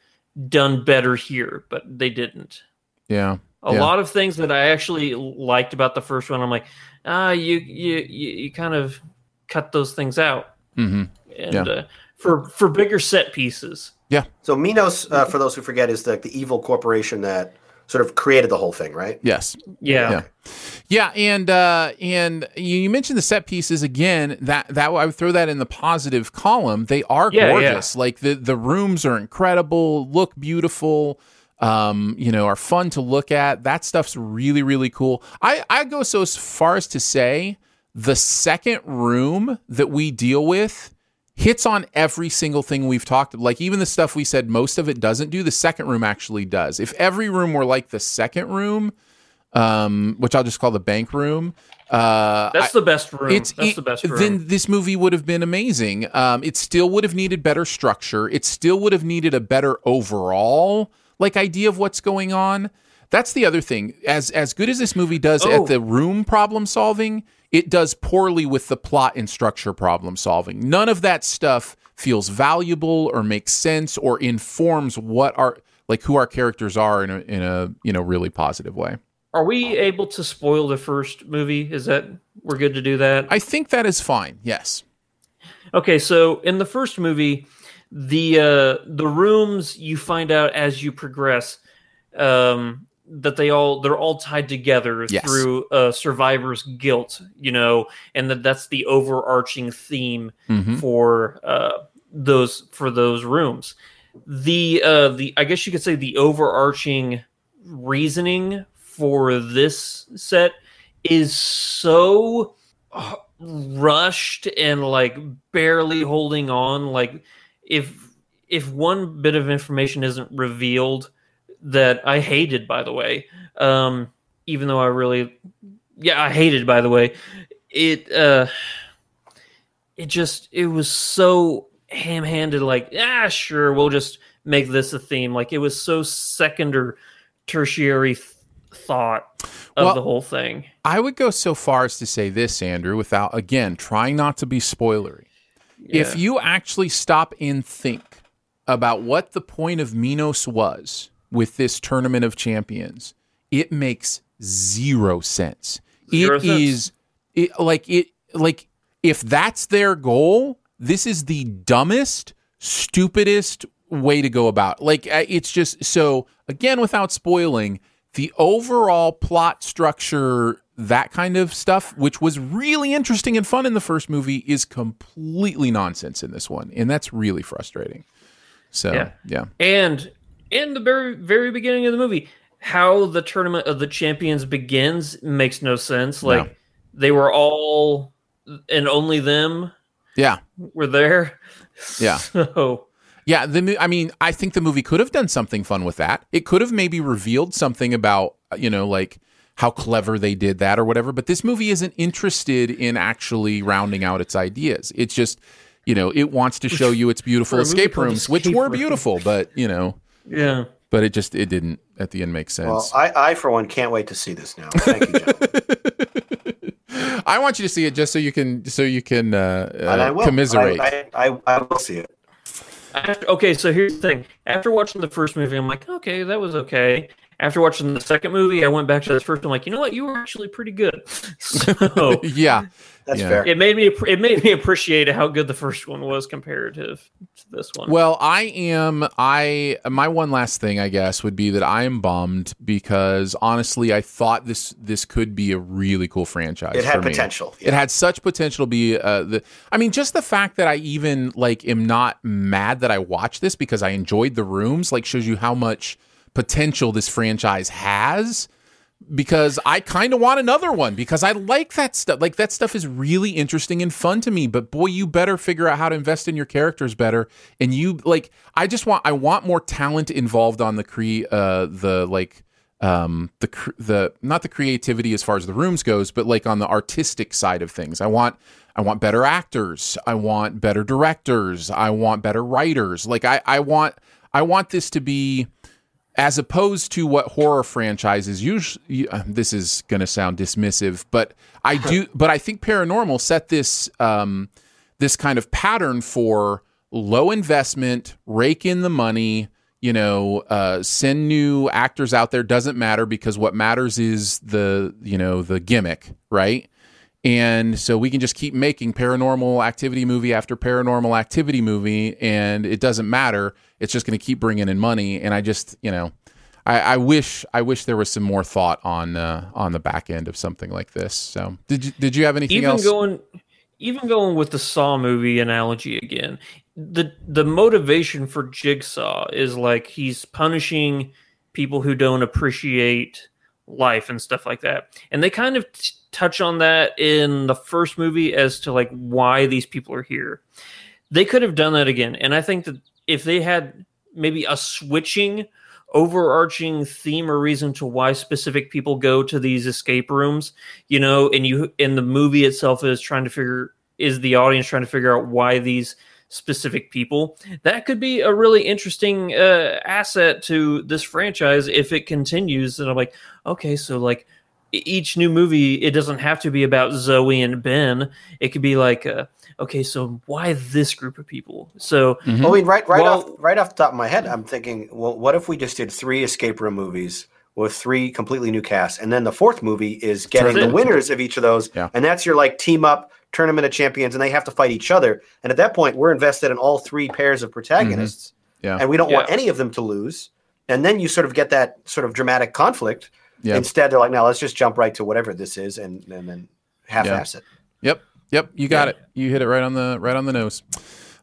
done better here, but they didn't.
Yeah.
A
yeah.
lot of things that I actually liked about the first one, I'm like, ah, you you you, you kind of cut those things out.
Mm-hmm.
And
Yeah.
uh, for for bigger set pieces.
Yeah.
So Minos, uh, for those who forget, is the, the evil corporation that sort of created the whole thing, right?
Yes.
Yeah.
Yeah. Yeah, and uh, and you you mentioned the set pieces again. That that I would throw that in the positive column. They are
Yeah,
gorgeous. Like the the rooms are incredible, look beautiful. Um, you know, are fun to look at. That stuff's really really cool. I I go so as far as to say the second room that we deal with hits on every single thing we've talked about. like even the stuff we said most of it doesn't do the second room actually does if every room were like the second room um, which I'll just call the bank room. Uh,
That's the best room.
It's
That's
it-
the best room.
Then this movie would have been amazing. Um, it still would have needed better structure. It still would have needed a better overall like idea of what's going on. That's the other thing. As as good as this movie does
Oh.
at the room problem solving, it does poorly with the plot and structure problem solving. None of that stuff feels valuable or makes sense or informs what our like who our characters are in a in a you know really positive way.
Are we able to spoil the first movie? Is that we're good to do that?
I think that is fine. Yes.
Okay, so in the first movie, the uh, the rooms you find out as you progress um, that they all they're all tied together
Yes.
through uh, survivor's guilt, you know, and that that's the overarching theme
Mhm.
for uh, those for those rooms. The uh, the I guess you could say the overarching reasoning for this set is so uh, rushed and like barely holding on like if if one bit of information isn't revealed that I hated by the way. Um even though I really yeah I hated by the way. It uh it just it was so ham-handed like ah sure we'll just make this a theme. Like it was so second or tertiary th- thought of
Well,
the whole thing.
I would go so far as to say this, Andrew, without again trying not to be spoilery. If you actually stop and think about what the point of Minos was with this tournament of champions, it makes zero sense.
Zero
It
sense.
is it like it like if that's their goal, this is the dumbest, stupidest way to go about. Like uh, it's just so again without spoiling, the overall plot structure that kind of stuff which was really interesting and fun in the first movie is completely nonsense in this one and that's really frustrating. So,
Yeah.
yeah.
And in the very very beginning of the movie, how the tournament of the champions begins makes no sense. Like
No.
they were all and only them
Yeah.
were there.
Yeah.
So
Yeah, the I mean, I think the movie could have done something fun with that. It could have maybe revealed something about, you know, like how clever they did that or whatever, but this movie isn't interested in actually rounding out its ideas. It's just, you know, it wants to show you its beautiful
For a movie
escape rooms, which
Escape
were
Room.
beautiful, but, you know,
yeah.
but it just it didn't at the end make sense.
Well, I, I for one can't wait to see this now. Thank you, John.
I want you to see it just so you can so you can uh,
and I
uh,
will.
commiserate.
I, I, I, I will see it.
After, okay, so here's the thing. After watching the first movie, I'm like, okay, that was okay. After watching the second movie, I went back to the first. I'm like, you know what? You were actually pretty good. So
yeah,
That's
Yeah.
fair.
it made me it made me appreciate how good the first one was comparative to this one.
Well, I am. I my one last thing, I guess, would be that I am bummed because honestly, I thought this this could be a really cool franchise.
It had
for me.
potential,
It had such potential to be uh, the. I mean, just the fact that I even like am not mad that I watched this because I enjoyed the rooms, like shows you how much potential this franchise has because I kind of want another one because I like that stuff. Like that stuff is really interesting and fun to me. But boy, you better figure out how to invest in your characters better. And you like, I just want, I want more talent involved on the cre, uh, the like, um, the the not the creativity as far as the rooms goes, but like on the artistic side of things. I want, I want better actors. I want better directors. I want better writers. Like I, I want, I want this to be as opposed to what horror franchises usually this is going to sound dismissive but i do but i think paranormal set this um this kind of pattern for low investment rake in the money you know uh send new actors out there doesn't matter because what matters is the you know the gimmick right And so we can just keep making paranormal activity movie after paranormal activity movie, and it doesn't matter. It's just going to keep bringing in money. And I just, you know, I, I wish I wish there was some more thought on uh, on the back end of something like this. So did you, did you have anything
even
else?
going even going with the Saw movie analogy again, the the motivation for Jigsaw is like he's punishing people who don't appreciate life and stuff like that. And they kind of t- touch on that in the first movie as to like why these people are here. They could have done that again. And I think that if they had maybe a switching overarching theme or reason to why specific people go to these escape rooms, you know, and you in the movie itself is trying to figure is the audience trying to figure out why these specific people. That could be a really interesting uh, asset to this franchise if it continues. And I'm like, okay, so like each new movie, it doesn't have to be about Zoe and Ben. It could be like, uh, okay, so why this group of people? So,
Well, I mean, right, right
Well-
off, right off the top of my head, I'm thinking, well, what if we just did three escape room movies with three completely new casts, and then the fourth movie is getting the winners of each of those,
Yeah.
and that's your like team up tournament of champions, and they have to fight each other. And at that point, we're invested in all three pairs of protagonists,
Yeah.
and we don't want any of them to lose. And then you sort of get that sort of dramatic conflict.
Yeah.
Instead, they're like, now let's just jump right to whatever this is, and and then half-ass it.
Yep. Yep. You got it. You hit it right on the right on the nose.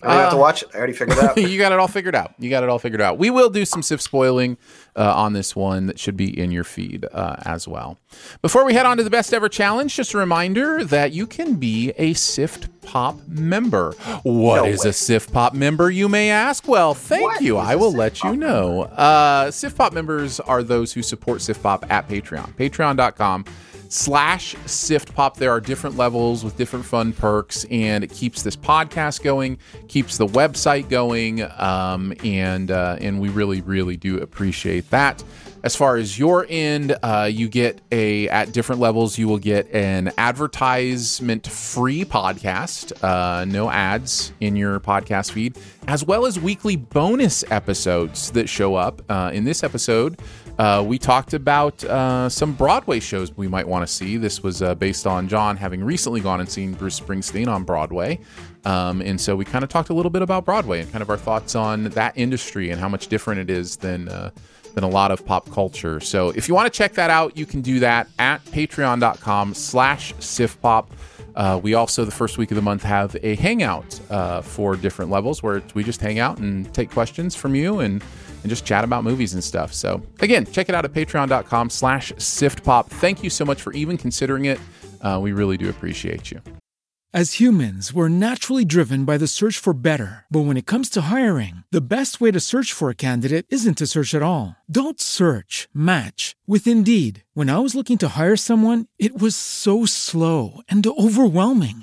I don't have to
Uh,
watch it. I already figured it out.
you got it all figured out. You got it all figured out. We will do some SIF spoiling uh, on this one that should be in your feed uh, as well. Before we head on to the best ever challenge, just a reminder that you can be a SIFT Pop member. What
No
is
way.
a SIFT Pop member, you may ask? Well, thank
What
you. I will let you know. Uh, SIFT Pop members are those who support SIFT Pop at Patreon. Patreon.com slash sift pop. There are different levels with different fun perks and it keeps this podcast going keeps the website going um, and uh, and we really really do appreciate that. As far as your end uh, you get a at different levels you will get an advertisement free podcast uh, no ads in your podcast feed as well as weekly bonus episodes that show up uh, in this episode uh, we talked about uh, some Broadway shows we might want to see. This was uh, based on John having recently gone and seen Bruce Springsteen on Broadway. Um, and so we kind of talked a little bit about Broadway and kind of our thoughts on that industry and how much different it is than. Uh, than a lot of pop culture. So if you want to check that out, you can do that at patreon.com slash siftpop. Uh, we also, the first week of the month, have a hangout uh, for different levels where we just hang out and take questions from you and and just chat about movies and stuff. So again, check it out at patreon.com slash siftpop. Thank you so much for even considering it. Uh, we really do appreciate you.
As humans, we're naturally driven by the search for better. But when it comes to hiring, the best way to search for a candidate isn't to search at all. Don't search, match with Indeed. When I was looking to hire someone, it was so slow and overwhelming.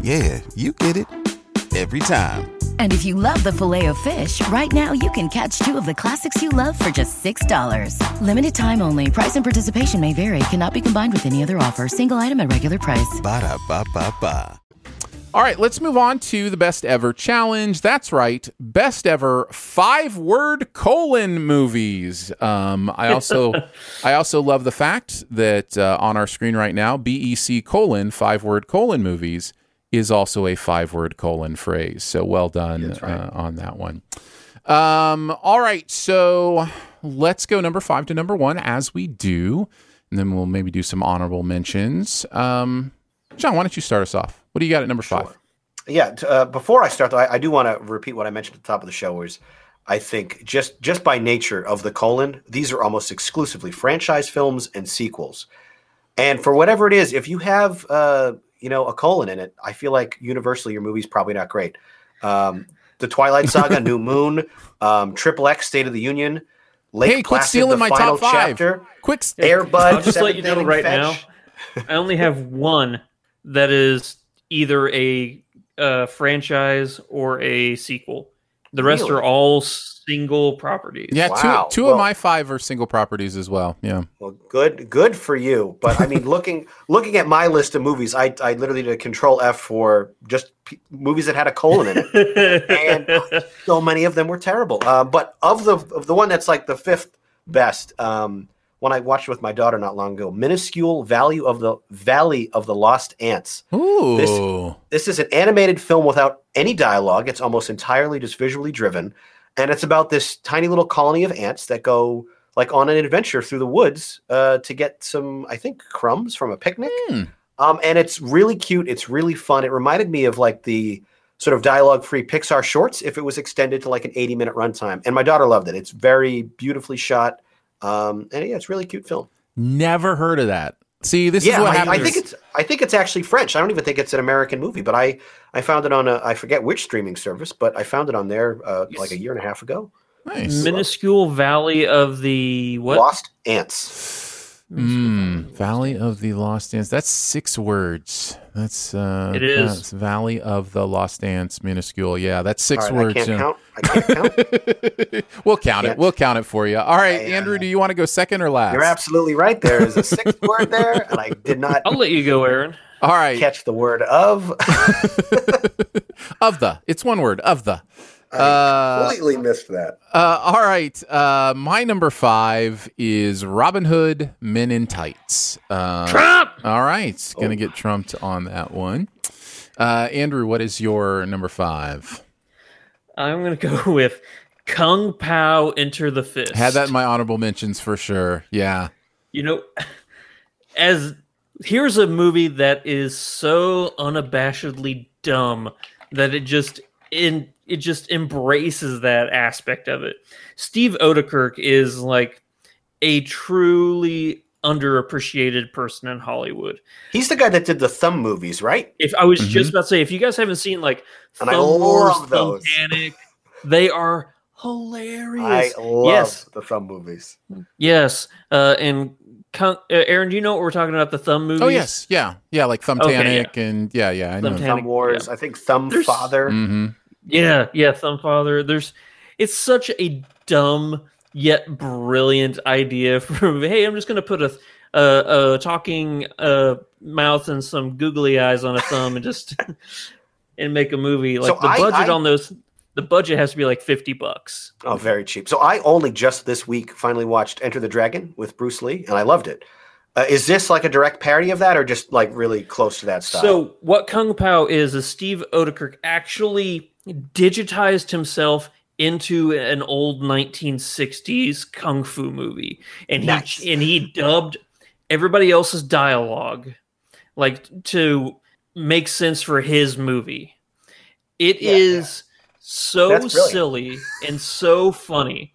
Yeah, you get it. Every time.
And if you love the filet of fish, right now you can catch two of the classics you love for just $6. Limited time only. Price and participation may vary. Cannot be combined with any other offer. Single item at regular price.
Ba-da-ba-ba-ba.
All right, let's move on to the best ever challenge. That's right, best ever five word colon movies. Um, I also, I also love the fact that uh, on our screen right now, BEC colon five word colon movies is also a five word colon phrase. So well done uh, on that one. Um, all right, so let's go number five to number one as we do, and then we'll maybe do some honorable mentions. Um, John, why don't you start us off? What do you got at number five?
Yeah. Uh, before I start, though, I, I do want to repeat what I mentioned at the top of the show. Was I think just just by nature of the colon, these are almost exclusively franchise films and sequels. And for whatever it is, if you have uh, you know a colon in it, I feel like universally your movie's probably not great. Um, the Twilight Saga, New Moon, um, Triple X, State of the Union, Lake
Hey, quit
Placid,
stealing
the
my
final
top five.
chapter,
Quick,
Air Bud,
I'll just let you know right
Inning
now. I only have one that is either a uh, franchise or a sequel. The rest
Really?
are all single properties.
Yeah,
Wow.
two two
Well-
of my five are single properties as well. Yeah.
Well, good, good for you. But I mean, looking looking at my list of movies, I I literally did a Control F for just p- movies that had a colon in it, and so many of them were terrible. Uh, but of the of the one that's like the fifth best, um, one I watched with my daughter not long ago, minuscule value of the Valley of the Lost Ants.
Ooh.
This, this is an animated film without any dialogue. It's almost entirely just visually driven. And it's about this tiny little colony of ants that go like on an adventure through the woods uh, to get some, I think, crumbs from a picnic.
Hmm.
Um, and it's really cute. It's really fun. It reminded me of like the sort of dialogue free Pixar shorts if it was extended to like an 80 minute runtime. And my daughter loved it. It's very beautifully shot. Um, and yeah, it's a really cute film.
Never heard of that. See, this
yeah,
is what
I,
happens.
I think it's I think it's actually French. I don't even think it's an American movie, but I I found it on a I forget which streaming service, but I found it on there uh, like a year and a half ago.
nice.
Minuscule Valley of the what?
Lost Ants.
Mm, Valley of the Lost Ants. That's six words. That's uh
It is.
that's Valley of the Lost Ants minuscule. Yeah, that's six
All right,
words.
I can't
yeah.
count. I can't count.
we'll count it.
Can't.
We'll count it for you. All right,
I, uh,
Andrew, do you want to go second or last?
You're absolutely right. There is a sixth word there, and I did not
I'll let you go, Aaron.
All right.
catch the word of.
Of the. It's one word. Of the.
I
Uh,
completely missed that.
Uh, all right. Uh, my number five is Robin Hood Men in Tights. Uh,
Trump!
All right. Going
Oh.
to get trumped on that one. Uh, Andrew, what is your number five?
I'm gonna go with Kung Pao Enter the Fist.
Had that in my honorable mentions for sure. Yeah.
You know, as here's a movie that is so unabashedly dumb that it just in it just embraces that aspect of it. Steve Oedekerk is like a truly underappreciated person in Hollywood.
He's the guy that did the Thumb movies, right?
If I was
Mhm.
just about to say, if you guys haven't seen like
And I
Thumb Wars,
love those.
Thumbtanic, they are hilarious.
I love
yes,
the Thumb movies.
yes. Uh, and Kung, uh, Aaron, do you know what we're talking about? The Thumb movies?
Oh, yes. Yeah. Yeah. Like Thumbtanic and yeah, yeah. I know.
Thumb Wars. I think Thumb
There's-
Father.
hmm
Yeah, yeah, Thumb Father. There's it's such a dumb yet brilliant idea from hey, I'm just gonna put a a, a talking uh, mouth and some googly eyes on a thumb and just and make a movie. Like
So
the
I-
budget
I-
on those the budget has to be like fifty bucks.
Oh, very cheap. So I only just this week finally watched Enter the Dragon with Bruce Lee, and I loved it. Uh, is this like a direct parody of that, or just like really close to that style?
So what Kung Pao is is Steve Oedekerk actually digitized himself into an old 1960s kung fu movie, and
Nice.
he and he dubbed everybody else's dialogue like to make sense for his movie. It is
Yeah,
so silly and so funny.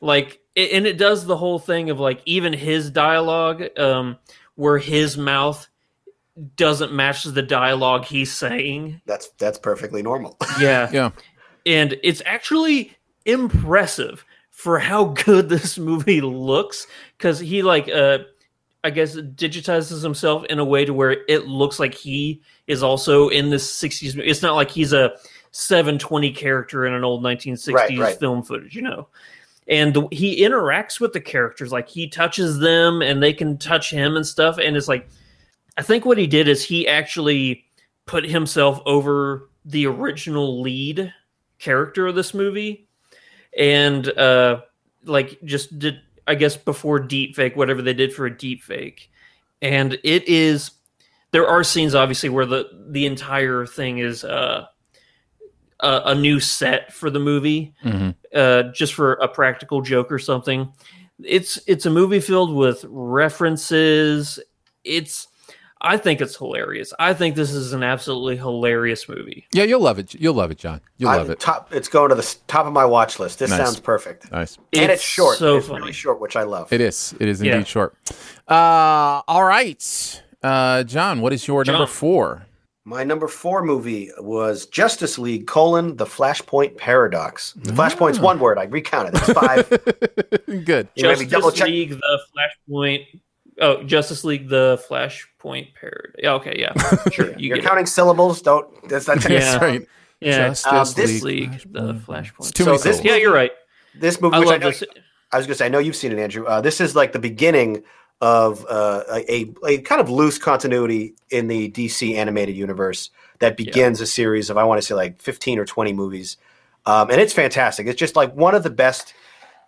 Like and it does the whole thing of like even his dialogue um where his mouth doesn't match the dialogue he's saying.
that's that's perfectly normal.
Yeah.
Yeah.
And it's actually impressive for how good this movie looks cuz he like uh I guess digitizes himself in a way to where it looks like he is also in this 60s. It's not like he's a 720 character in an old 1960s
Right, right.
film footage, you know. And the, he interacts with the characters like he touches them and they can touch him and stuff and it's like I think what he did is he actually put himself over the original lead character of this movie and uh like just did I guess before deep fake whatever they did for a deep fake and it is there are scenes obviously where the the entire thing is uh a, a new set for the movie
hmm
uh, just for a practical joke or something. It's it's a movie filled with references. It's I think it's hilarious. I think this is an absolutely hilarious movie.
Yeah, you'll love it. You'll love it, John. You'll
I'm
love it.
Top, it's going to the top of my watch list. This
Nice.
sounds perfect.
Nice.
And it's,
It's
short.
so
it's
funny.
really short, which I love.
It is. It is
Yeah.
indeed short. Uh, all right, uh, John. What is your number four?
My number four movie was Justice League: colon The Flashpoint Paradox. The Flashpoint's one word. I recounted. It's five.
Good.
You
Justice
double check.
League, the Flashpoint. Oh, Justice League, the Flashpoint parody. Yeah, okay, yeah, sure. You
You're
get it.
counting syllables. Don't. That's not.
Yeah.
That's right.
Yeah,
Justice
Um, this-
Justice League, the Flashpoint.
It's too
So
many
this
syllables.
yeah, you're right.
This movie,
I
which I know,
this.
I was going to say, I know you've seen it, Andrew. Uh, this is like the beginning of uh, a, a kind of loose continuity in the DC animated universe that begins a series of, I want to say, like 15 or 20 movies. Um, and it's fantastic. It's just like one of the best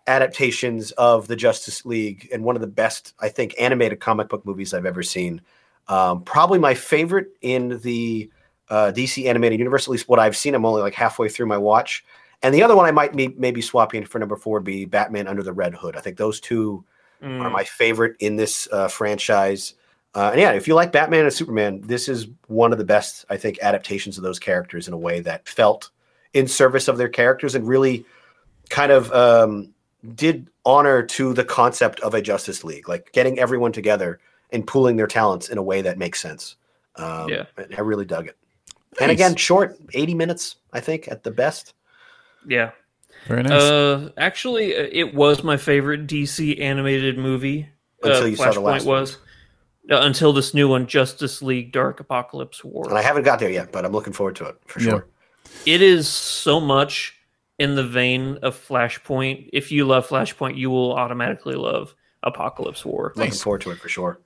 adaptations of the Justice League and one of the best, I think, animated comic book movies I've ever seen. Um, probably my favorite in the uh, DC animated universe, at least what I've seen. I'm only like halfway through my watch. And the other one I might be, maybe swapping for number four would be Batman Under the Red Hood. I think those two
Mm.
are my favorite in this uh, franchise. Uh, and yeah, if you like Batman and Superman, this is one of the best, I think, adaptations of those characters in a way that felt in service of their characters and really kind of um, did honor to the concept of a Justice League, like getting everyone together and pooling their talents in a way that makes sense. Um,
Yeah.
I really dug it. And again, short, 80 minutes, I think, at the best.
Yeah.
Very nice.
Uh, actually, uh, it was my favorite DC animated movie.
Until
uh,
you saw the last one.
was uh, until this new one, Justice League: Dark Apocalypse War.
And I haven't got there yet, but I'm looking forward to it for
Yeah.
sure.
It is so much in the vein of Flashpoint. If you love Flashpoint, you will automatically love Apocalypse War.
Looking forward to it for sure.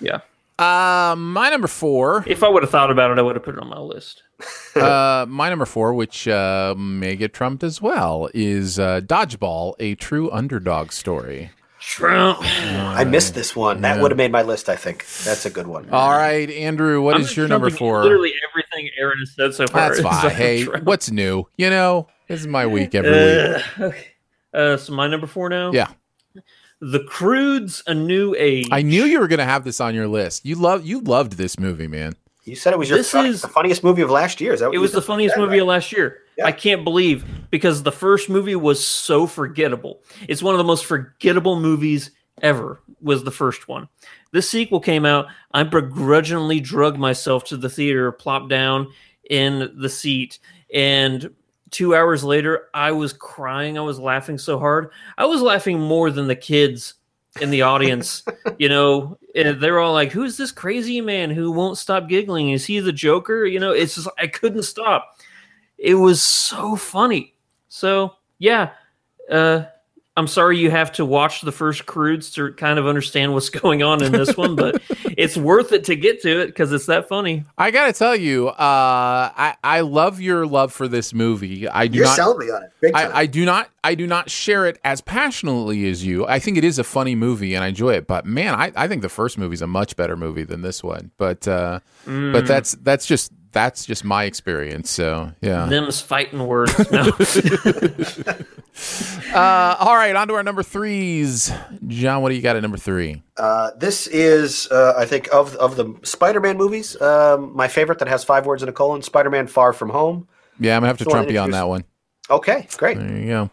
Yeah.
Uh, my number four.
If I would have thought about it, I would have put it on my list.
uh, my number four, which uh, may get trumped as well, is uh, Dodgeball: A True Underdog Story.
Trump.
I missed this one. That
Yeah.
would have made my list, I think. That's a good one.
All right, Andrew, what
I'm
is your number four?
Literally everything Aaron has said so far.
That's
is
fine.
on
Hey,
Trump.
what's new? You know, this is my week every week.
Uh, okay. Uh, so my number four now.
Yeah.
The Croods: A New Age.
I knew you were going to have this on your list. You love you loved this movie, man.
You said it was your
This
fun-
is-
the funniest movie of last year. Is that what
It was the funniest
Yeah,
movie
right.
of last year. I can't believe because the first movie was so forgettable. It's one of the most forgettable movies ever. Was the first one. This sequel came out. I begrudgingly drug myself to the theater, plopped down in the seat, and two hours later, I was crying. I was laughing so hard. I was laughing more than the kids in the audience. you know, and they're all like, "Who's this crazy man who won't stop giggling? Is he the Joker?" You know, it's just I couldn't stop. It was so funny. So yeah, uh, I'm sorry you have to watch the first Croods to kind of understand what's going on in this one, but it's worth it to get to it because it's that funny.
I got to tell you, uh, I I love your love for this movie. I do
You're
not.
selling me on it. Big time.
I, I do not I do not share it as passionately as you. I think it is a funny movie and I enjoy it. But man, I, I think the first movie is a much better movie than this one. But uh,
Mm.
but that's that's just that's just my experience. So yeah.
Them's fighting words. No.
uh, all right, on to our number threes. John, what do you got at number three?
Uh, this is, uh, I think, of of the Spider-Man movies, um, my favorite that has five words in a colon. Spider-Man: Far From Home.
Yeah, I'm gonna have to
So
trump you on that one.
Okay, great.
There you go.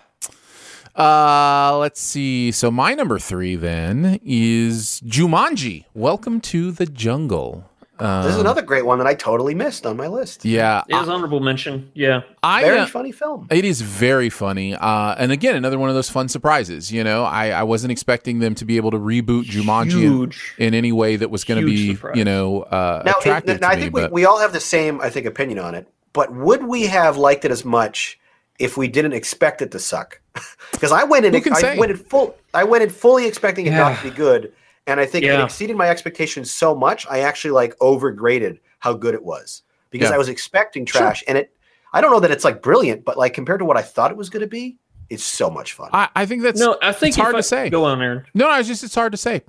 Uh, let's see. So my number three then is Jumanji. Welcome to the jungle. Um,
This is another great one that I totally missed on my list.
Yeah,
It was honorable mention. Yeah.
I
Very
uh,
funny film.
It is very funny. Uh, and again, another one of those fun surprises. You know, I, I wasn't expecting them to be able to reboot Jumanji in,
Huge.
in any way that was going to be,
surprise.
you know, uh,
Now, it-
attractive
now
to
I
me.
think we,
but
we all have the same, I think, opinion on it. But would we have liked it as much if we didn't expect it to suck? Because I went in,
Who can
I
say?
went in full, I went in fully expecting it not to be good, and I think it exceeded my expectations so much. I actually like overgraded how good it was because
Yeah.
I was expecting trash, and it. I don't know that it's like brilliant, but like compared to what I thought it was going to be, it's so much fun.
I, I think that's
No, I think
it's hard
if
to say.
Go on, Aaron.
No, no, it's just it's hard to say.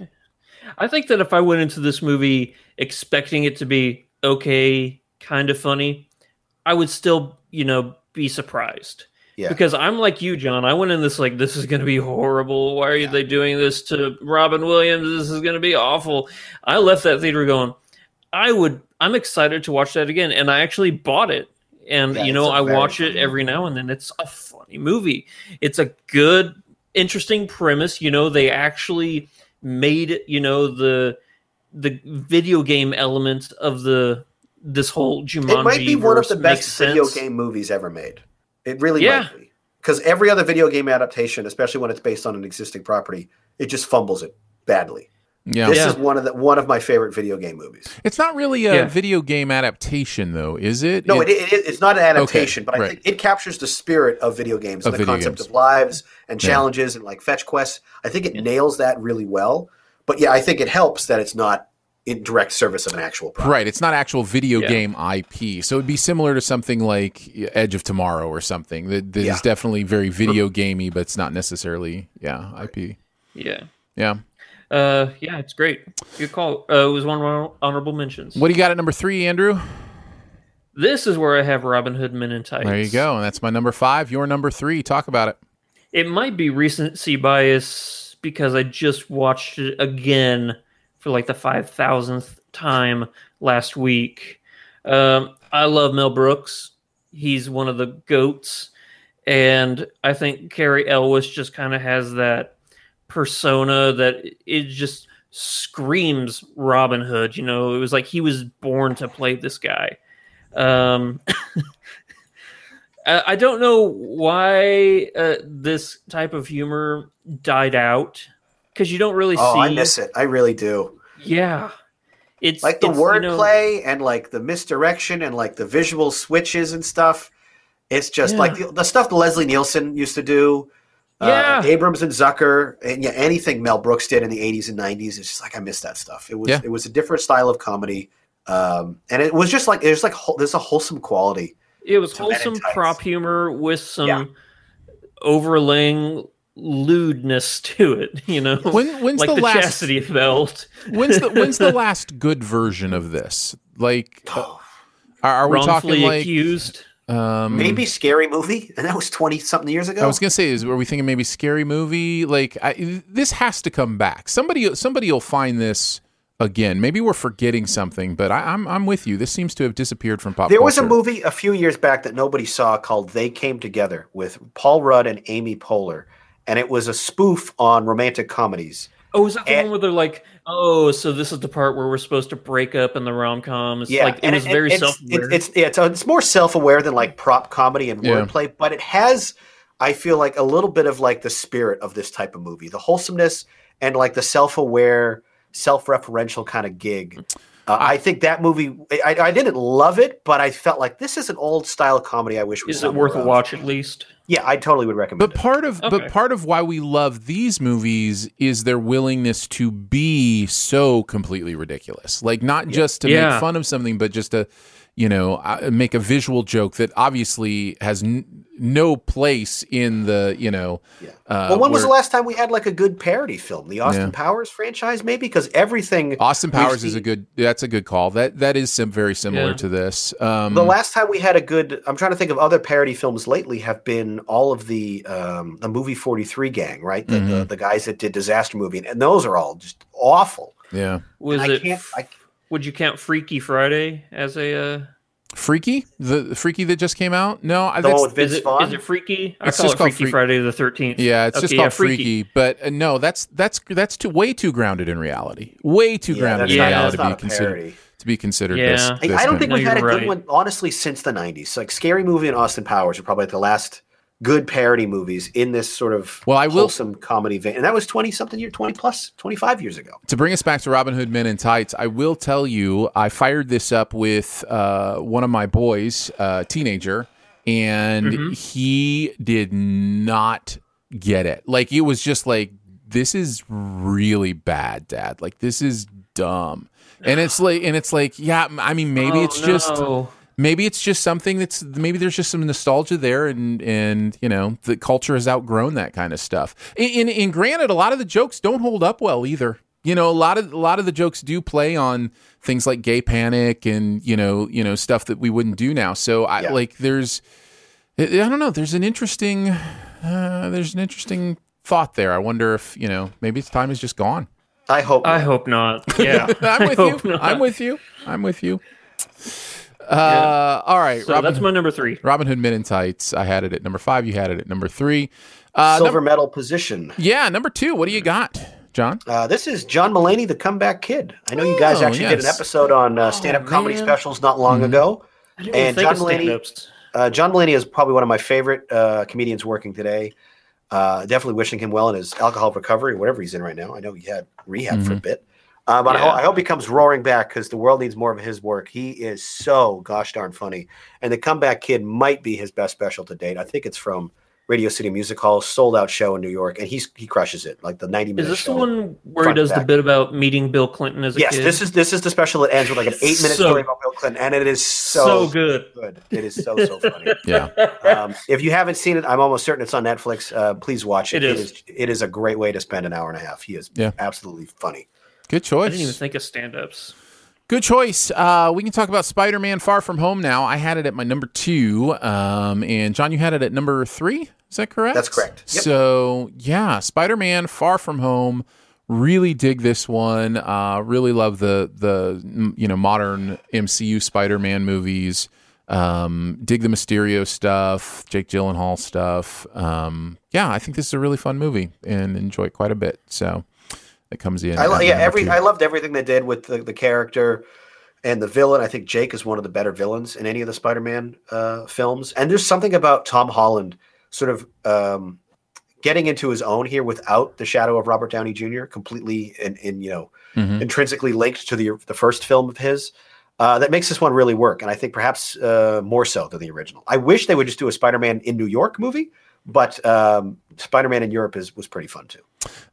I think that if I went into this movie expecting it to be okay, kind of funny, I would still, you know, be surprised.
Yeah.
Because I'm like you, John. I went in this like this is going to be horrible. Why are they doing this to Robin Williams? This is going to be awful. I left that theater going, I would. I'm excited to watch that again, and I actually bought it. And
Yeah,
you know, I watch it every now and then. It's a funny movie. It's a good, interesting premise. You know, they actually made you know the the video game element of the this whole Jumanji.
It might be one of the best video game movies ever made. It really
Yeah.
might be. Because every other video game adaptation, especially when it's based on an existing property, it just fumbles it badly.
Yeah.
This
Yeah.
is one of the one of my favorite video game movies.
It's not really a
Yeah.
video game adaptation, though, is it?
No, it, it, it's not an adaptation,
Okay,
but I
right.
think it captures the spirit of video games and the
video
concept
games.
of lives and
Yeah.
challenges and like fetch quests. I think it nails that really well. But yeah, I think it helps that it's not in direct service of an actual product.
Right, it's not actual video
Yeah.
game IP, so it'd be similar to something like Edge of Tomorrow or something that, that is
Yeah.
definitely very video gamey, but it's not necessarily yeah IP.
Yeah.
Yeah.
Uh, yeah, it's great. Good call. Uh, it was one of our honorable mentions.
What do you got at number three, Andrew?
This is where I have Robin Hood Men in Tights.
There you go, and that's my number five. Your number three. Talk about it.
It might be recency bias because I just watched it again for like the five thousandth time last week. Um, I love Mel Brooks. He's one of the goats, and I think Cary Elwes just kind of has that persona that it just screams Robin Hood. You know, it was like he was born to play this guy. Um, I I don't know why uh, this type of humor died out because you don't really see.
Oh,
see.
I miss it. I really do.
Yeah, it's
like the
it's, you know-
wordplay and like the misdirection and like the visual switches and stuff. It's just
Yeah.
like the, the stuff that Leslie Nielsen used to do.
Yeah.
Uh, Abrahams and Zucker, and yeah, anything Mel Brooks did in the '80s and '90s. It's just like I miss that stuff. It was
Yeah.
it was a different style of comedy, um, and it was just like it was like there's a wholesome quality.
It was
to Men in
wholesome
Tights.
prop humor with some overlaying lewdness to it. You know,
When- when's
like
the
the,
last-
chastity belt.
When's the when's the last good version of this? Like, uh, are, are we talking like
accused?
Um,
Maybe scary movie, and that was twenty something years ago.
I was gonna say, is were we thinking maybe scary movie? Like I, this has to come back. Somebody somebody will find this again. Maybe we're forgetting something, but I, I'm I'm with you. This seems to have disappeared from pop.
There was a movie a few years back that nobody saw called They Came Together with Paul Rudd and Amy Poehler, and it was a spoof on romantic comedies.
Oh, is that the one where they're like, oh, so this is the part where we're supposed to break up in the rom com? It's like it
and
was very
it's,
self
It's, it's, yeah, it's, uh, it's more self aware than like prop comedy and
Yeah.
wordplay, but it has, I feel like, a little bit of like the spirit of this type of movie, the wholesomeness and like the self aware, self referential kind of gig. Uh, I think that movie, I, I didn't love it, but I felt like this is an old style comedy. I wish we
Is it worth a watch at least?
Yeah, I totally would recommend.
But part of
Okay.
but part of why we love these movies is their willingness to be so completely ridiculous. Like not just to
Yeah.
make fun of something, but just to you know uh, make a visual joke that obviously has n- no place in the you know. Uh,
well, when was the last time we had like a good parody film? The Austin
Yeah.
Powers franchise, maybe? Because everything
Austin
we've
Powers is a good. That's a good call. That that is sim- very similar
Yeah.
to this. Um,
the last time we had a good, I'm trying to think of other parody films lately. Have been all of the um, the movie 43 gang, right? The,
Mm-hmm.
the the guys that did disaster movie, and those are all just awful.
yeah,
Was
And I
it?
can't- I-
would you count Freaky Friday as a? Uh,
Freaky, the, the Freaky that just came out. No, I-
The
that's,
one with Vince
is it, is it Freaky? I
It's
call
just
it
called
Freaky
Freak-
Friday the Thirteenth.
Yeah, it's just called
yeah,
freaky. But uh, no, that's that's that's too way too grounded in reality. Way too
Yeah,
grounded in
not-
reality to be considered to be considered
Yeah.
this.
I-
I,
this
I don't
kind
think we've
No,
had a
you're
good
right.
one, honestly, since the 90s. Like Scary Movie and Austin Powers are probably like the last good parody movies in this sort of
Well, I will-
wholesome comedy vein. And that was 20 something year, 20 plus, 25 years ago.
to bring us back to Robin Hood Men in Tights, I will tell you, I fired this up with uh, one of my boys, uh, teenager, and
Mm-hmm.
he did not get it. Like it was just like, this is really bad, Dad. Like this is dumb, and it's like, and it's like, yeah. I mean, maybe
Oh,
it's just.
No.
maybe it's just something that's maybe there's just some nostalgia there and and you know the culture has outgrown that kind of stuff and, and, and granted a lot of the jokes don't hold up well either you know a lot of a lot of the jokes do play on things like gay panic and you know you know stuff that we wouldn't do now so i
Yeah.
like there's i I don't know there's an interesting uh, there's an interesting thought there i wonder if you know maybe its time is just gone
I hope. not.
I hope not. Yeah,
I'm with you.
not.
I'm with you. I'm with you. Uh, all right,
So that's my number three.
Robin Hood Men in Tights. I had it at number five. You had it at number three. Uh,
Silver
number,
medal position.
yeah, number two. What do you got, John?
Uh, this is John Mulaney, the comeback kid. I know you guys
Oh,
actually did an episode on uh, stand-up comedy
man.
specials not long
Mhm.
ago.
I didn't even
And
think
John
of
Mulaney, uh, John Mulaney is probably one of my favorite uh, comedians working today. Uh, definitely wishing him well in his alcohol recovery, whatever he's in right now. I know he had rehab for a
Mhm.
bit. Uh, but I,
Yeah.
ho- I hope he comes roaring back because the world needs more of his work. He is so gosh darn funny. And the comeback kid might be his best special to date. I think it's from Radio City Music Hall, sold out show in New York, and he's he crushes it. Like the 90 minutes.
Is
minutes.
this the one where he does the bit about meeting Bill Clinton as a
Yes,
kid?
this is this is the special that ends with like an eight minute
So-
story about Bill Clinton, and it is so,
so good.
good. It is so so funny.
Yeah.
Um, if you haven't seen it, I'm almost certain it's on Netflix. Uh, please watch it.
It
It
is.
is it is a great way to spend an hour and a half. He is
Yeah.
absolutely funny.
Good choice.
I didn't even think of stand-ups.
Good choice. Uh, we can talk about Spider Man Far From Home now. I had it at my number two. Um, and John, you had it at number three. Is that correct?
That's correct. Yep.
So, yeah, Spider Man Far From Home. Really dig this one. Uh, really love the the you know modern MCU Spider Man movies. Um, dig the Mysterio stuff, Jake Gyllenhaal stuff. Um, yeah, I think this is a really fun movie and enjoy it quite a bit. So it comes in.
I lo- yeah, every
two.
I loved everything they did with the, the character and the villain. I think Jake is one of the better villains in any of the Spider-Man uh, films. And there's something about Tom Holland sort of um, getting into his own here without the shadow of Robert Downey Jr. completely and in, you know
Mhm.
intrinsically linked to the the first film of his. Uh, that makes this one really work, and I think perhaps uh, more so than the original. I wish they would just do a Spider-Man in New York movie, but um, Spider-Man in Europe is was pretty fun too.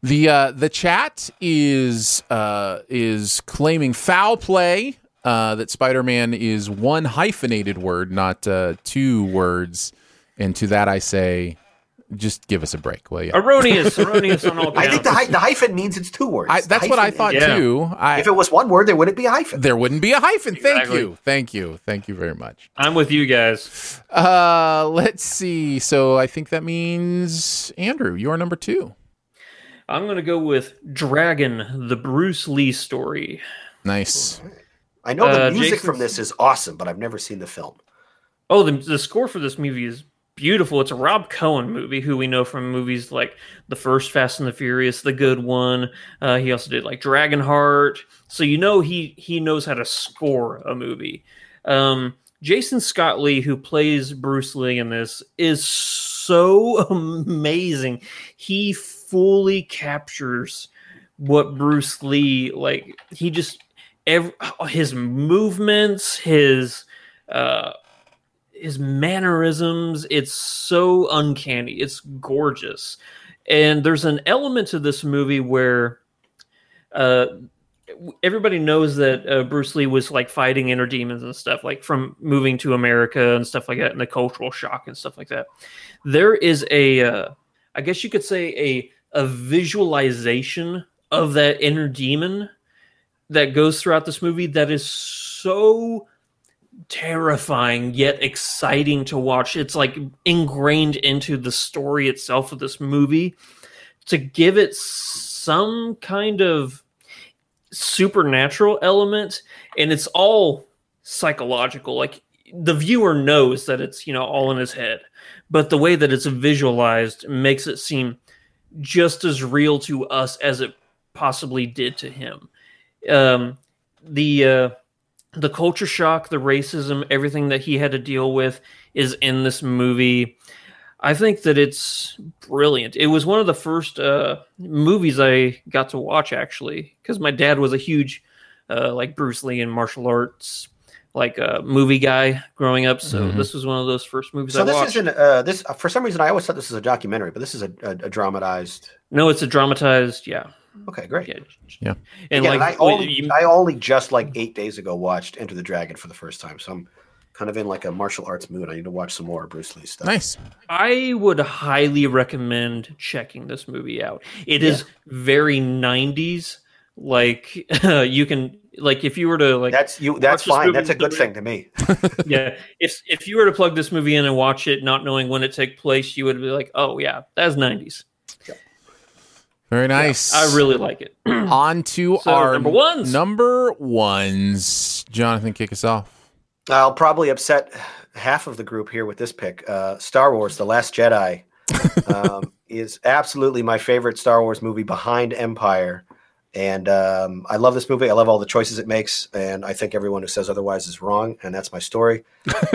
The uh, the chat is uh, is claiming foul play. Uh, that Spider Man is one hyphenated word, not uh, two words. And to that I say, just give us a break, will you?
Erroneous, erroneous on all
I think the, hy- the hyphen means it's two words.
I, that's what I thought
is-
Yeah.
too. I,
If it was one word, there wouldn't be a hyphen.
there wouldn't be a hyphen. Thank you, thank you, thank you very much.
I'm with you guys.
Uh, let's see. So I think that means Andrew, you're number two.
I'm going to go with Dragon, the Bruce Lee story.
Nice.
I know the
Uh,
music
Jason's-
from this is awesome, but I've never seen the film.
Oh, the, the score for this movie is beautiful. It's a Rob Cohen movie, who we know from movies like the first Fast and the Furious, the good one. Uh, he also did like Dragonheart, so you know he he knows how to score a movie. Um, Jason Scott Lee, who plays Bruce Lee in this, is so amazing. He fully captures what Bruce Lee like. He just every, his movements, his uh, his mannerisms. It's so uncanny. It's gorgeous, and there's an element to this movie where. Uh, everybody knows that uh, Bruce Lee was like fighting inner demons and stuff, like from moving to America and stuff like that, and the cultural shock and stuff like that. There is a, uh, I guess you could say a a visualization of that inner demon that goes throughout this movie that is so terrifying yet exciting to watch. It's like ingrained into the story itself of this movie. To give it some kind of supernatural element and it's all psychological. Like the viewer knows that it's you know all in his head but the way that it's visualized makes it seem just as real to us as it possibly did to him. Um the uh the culture shock the racism everything that he had to deal with is in this movie I think that it's brilliant. It was one of the first uh, movies I got to watch actually, because my dad was a huge uh, like Bruce Lee and martial arts like uh, movie guy growing up. So
Mhm.
this was one of those first movies
So
I
this
watched.
isn't uh, this for some reason I always thought this was a documentary, but this is a, a, a dramatized.
No, it's a dramatized. Yeah,
Okay, great.
yeah,
Yeah.
and
Again,
like
I only
you-
I only just like eight days ago watched Enter the Dragon for the first time, so I'm kind of in like a martial arts mood. I need to watch some more Bruce Lee stuff.
Nice.
I would highly recommend checking this movie out. It is very 90s. Like you can like if you were to like
That's you. That's fine.
movie
That's a good thing to me.
yeah, if if you were to plug this movie in and watch it not knowing when it took place, you would be like, "Oh yeah, that's 90s."
Very nice.
I really like it.
On to
So,
our
number ones.
Number ones. Jonathan, kick us off.
I'll probably upset half of the group here with this pick. Uh, Star Wars: The Last Jedi um, is absolutely my favorite Star Wars movie behind Empire, and um, I love this movie. I love all the choices it makes, and I think everyone who says otherwise is wrong. And that's my story.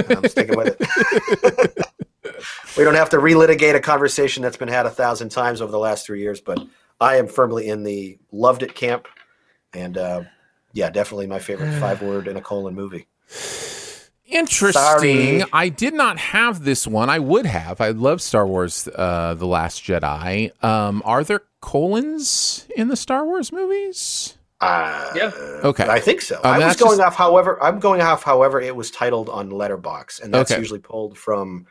I'm sticking with it. we don't have to relitigate a conversation that's been had a thousand times over the last three years, but I am firmly in the loved it camp, and uh, yeah, definitely my favorite five word in a colon movie.
Interesting.
Sorry.
I did not have this one. I would have. I love Star Wars: uh, The Last Jedi. Um, are there colons in the Star Wars movies?
Uh,
yeah.
Okay.
I think so.
Um,
I was going
just-
off, however, I'm going off, however, it was titled on Letterboxd, and that's
Okay.
usually pulled from,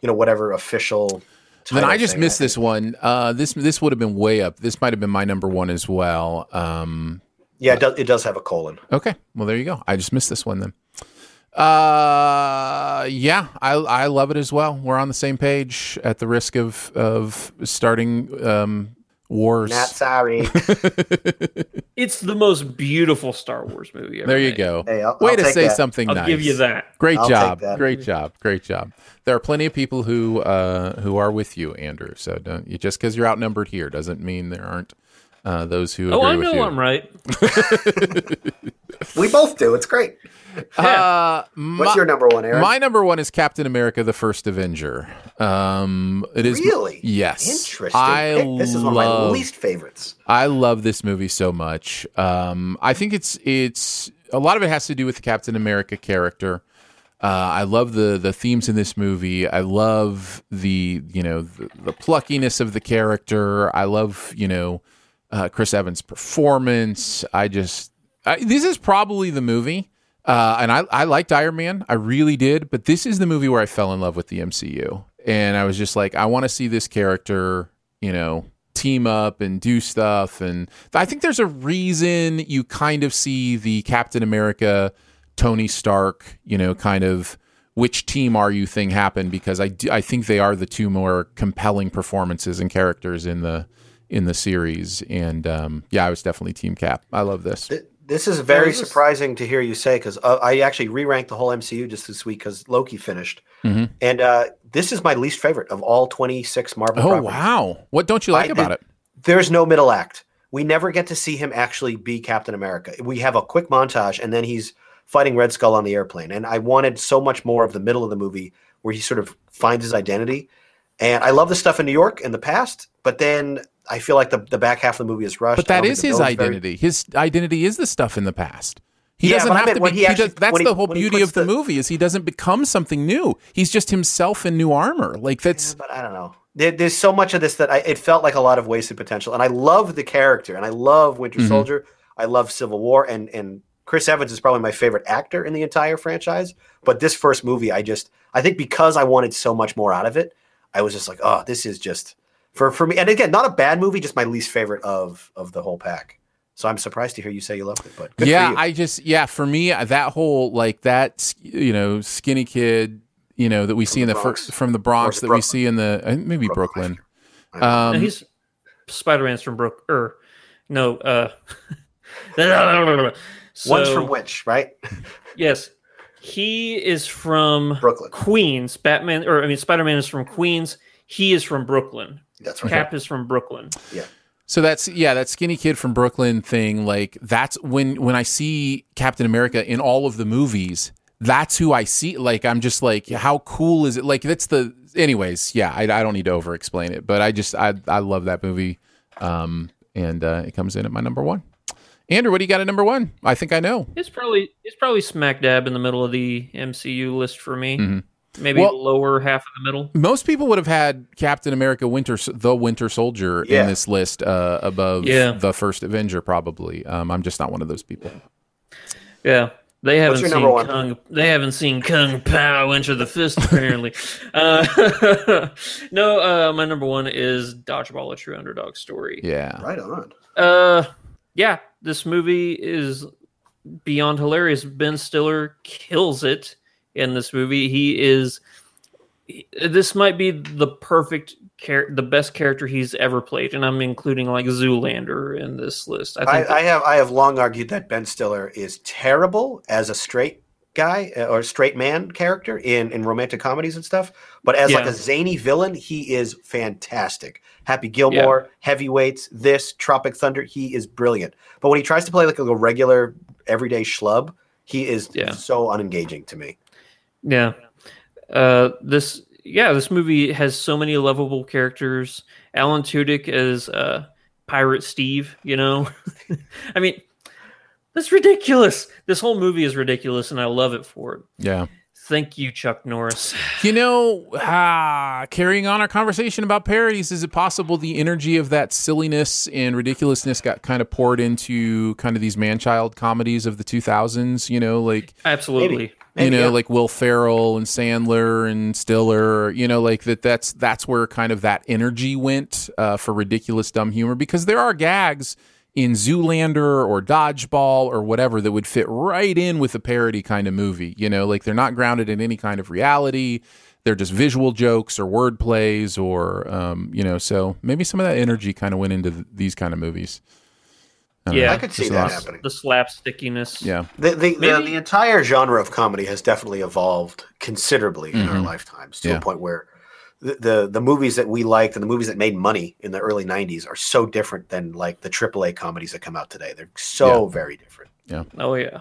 you know, whatever official.
Then I just
thing.
missed this one. Uh, this this would have been way up. This might have been my number one as well. Um,
Yeah, it does, it does have a colon.
Okay. Well, there you go. I just missed this one then. Uh, yeah, I I love it as well. We're on the same page. At the risk of of starting um, wars.
Not sorry.
It's the most beautiful Star Wars movie ever.
There you
made.
go.
Hey, I'll-
Way
I'll
to say
that.
something
I'll
nice.
give you that.
Great
I'll
job.
that.
Great job. Great job. There are plenty of people who uh, who are with you, Andrew. So don't you just because you're outnumbered here doesn't mean there aren't uh, those who.
Oh,
agree
I
with
know
you.
I'm right.
we both do. It's great.
Uh,
What's
my-
your number one, Aaron?
My number one is Captain America: The First Avenger. Um, it is
Really?
yes.
Interesting.
I
pick. This is one of my least favorites.
I love this movie so much. Um, I think it's it's a lot of it has to do with the Captain America character. Uh, I love the the themes in this movie. I love the you know the, the pluckiness of the character. I love you know uh, Chris Evans' performance. I just I, this is probably the movie. Uh, and I, I liked Iron Man, I really did, but this is the movie where I fell in love with the MCU, and I was just like, I want to see this character, you know, team up and do stuff, and I think there's a reason you kind of see the Captain America, Tony Stark, you know, kind of which team are you thing happen because I do, I think they are the two more compelling performances and characters in the in the series, and um, yeah, I was definitely Team Cap. I love this.
This is very
this
surprising to hear you say because uh, I actually re-ranked the whole MCU just this week because Loki finished,
Mhm.
and uh, this is my least favorite of all 26 Marvel.
Oh
properties.
wow! What don't you like
I-
about it?
There's no middle act. We never get to see him actually be Captain America. We have a quick montage, and then he's fighting Red Skull on the airplane. And I wanted so much more of the middle of the movie where he sort of finds his identity. And I love the stuff in New York in the past, but then I feel like the, the back half of the movie is rushed.
But that is his
villain's very-
identity. His identity is the stuff in the past. He
Yeah,
doesn't have
meant
to be.
he
he
actually-
does, that's
he-
the whole beauty of the,
the-
movie is he doesn't become something new. He's just himself in new armor. Like that's
but I don't know. There, there's so much of this that I, it felt like a lot of wasted potential. And I love the character, and I love Winter
Mhm.
Soldier. I love Civil War, and and Chris Evans is probably my favorite actor in the entire franchise. But this first movie, I just I think because I wanted so much more out of it, I was just like, oh, this is just for for me. And again, not a bad movie, just my least favorite of of the whole pack. So I'm surprised to hear you say you loved it. But good for
yeah.
you.
I just yeah. For me, that whole like that you know skinny kid you know that we see in the
Bronx.
first from the Bronx
Or
that we see in the maybe Brooklyn.
No,
Um,
he's Spider Man's from Brook or no, uh so,
One's from which, right?
Yes. He is from
Brooklyn.
Queens. Batman or I mean Spider Man is from Queens. He is from Brooklyn.
That's right.
Cap is from Brooklyn.
Yeah.
So that's yeah, that skinny kid from Brooklyn thing. Like that's when when I see Captain America in all of the movies, that's who I see. Like I'm just like, how cool is it? Like that's the. Anyways, yeah, I, I don't need to over explain it, but I just I I love that movie, um, and uh, it comes in at my number one. Andrew, what do you got at number one? I think I know.
It's probably it's probably smack dab in the middle of the MCU list for me.
Mhm.
Maybe
Well-
lower half of the middle.
Most people would have had Captain America Winter the Winter Soldier
Yeah.
in this list uh, above
Yeah.
the first Avenger, probably. Um, I'm just not one of those people.
Yeah. They haven't seen? Kung. They haven't seen Kung Pow enter the fist. Apparently, uh, no. Uh, my number one is Dodgeball: A True Underdog Story.
Yeah,
Right on.
Uh, yeah. This movie is beyond hilarious. Ben Stiller kills it in this movie. He is this might be the perfect char- the best character he's ever played, and I'm including like Zoolander in this list. I
I,
think
I, have I have long argued that Ben Stiller is terrible as a straight guy uh, or straight man character in, in romantic comedies and stuff, but as like a zany villain, he is fantastic. Happy Gilmore, Heavyweights, this Tropic Thunder, he is brilliant. But when he tries to play like a regular everyday schlub, he is so unengaging to me.
Yeah. Uh, this yeah, this movie has so many lovable characters. Alan Tudyk as uh, Pirate Steve. You know, I mean, that's ridiculous. This whole movie is ridiculous, and I love it for it.
Yeah.
Thank you, Chuck Norris.
You know, ah, carrying on our conversation about parodies, is it possible the energy of that silliness and ridiculousness got kind of poured into kind of these man-child comedies of the 2000s? You know, like
Absolutely.
You know, like Will Ferrell and Sandler and Stiller. You know, like that. That's that's where kind of that energy went uh, for ridiculous dumb humor because there are gags in Zoolander or Dodgeball or whatever that would fit right in with a parody kind of movie. You know, like they're not grounded in any kind of reality. They're just visual jokes or word plays or, um, you know, so maybe some of that energy kind of went into th- these kind of movies. Don't
yeah,
know.
I could see
Just
that
lot-
happening.
The slapstickiness.
Yeah.
The the, the the entire genre of comedy has definitely evolved considerably in our
Mhm.
lifetimes to
Yeah.
a point where the, the the movies that we liked and the movies that made money in the early '90s are so different than like the AAA comedies that come out today. They're so
Yeah.
very different.
Yeah.
Oh yeah.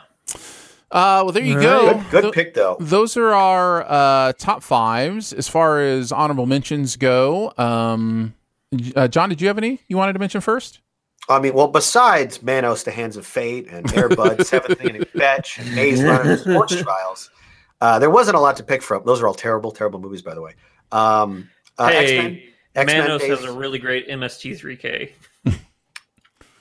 Uh, well, there you
All
go.
right. Good- good
Tho-
pick, though.
Those are our uh, top fives as far as honorable mentions go. Um, uh, John, did you have any you wanted to mention first?
I mean, well, besides Manos, The Hands of Fate, and Airbud, Seventh Inning Fetch, and Maze Runner, and Scorch Trials, uh, there wasn't a lot to pick from. Those are all terrible, terrible movies, by the way. Um, uh, X-Men,
hey,
X-Men
Manos
Days-
has a really great MST3K.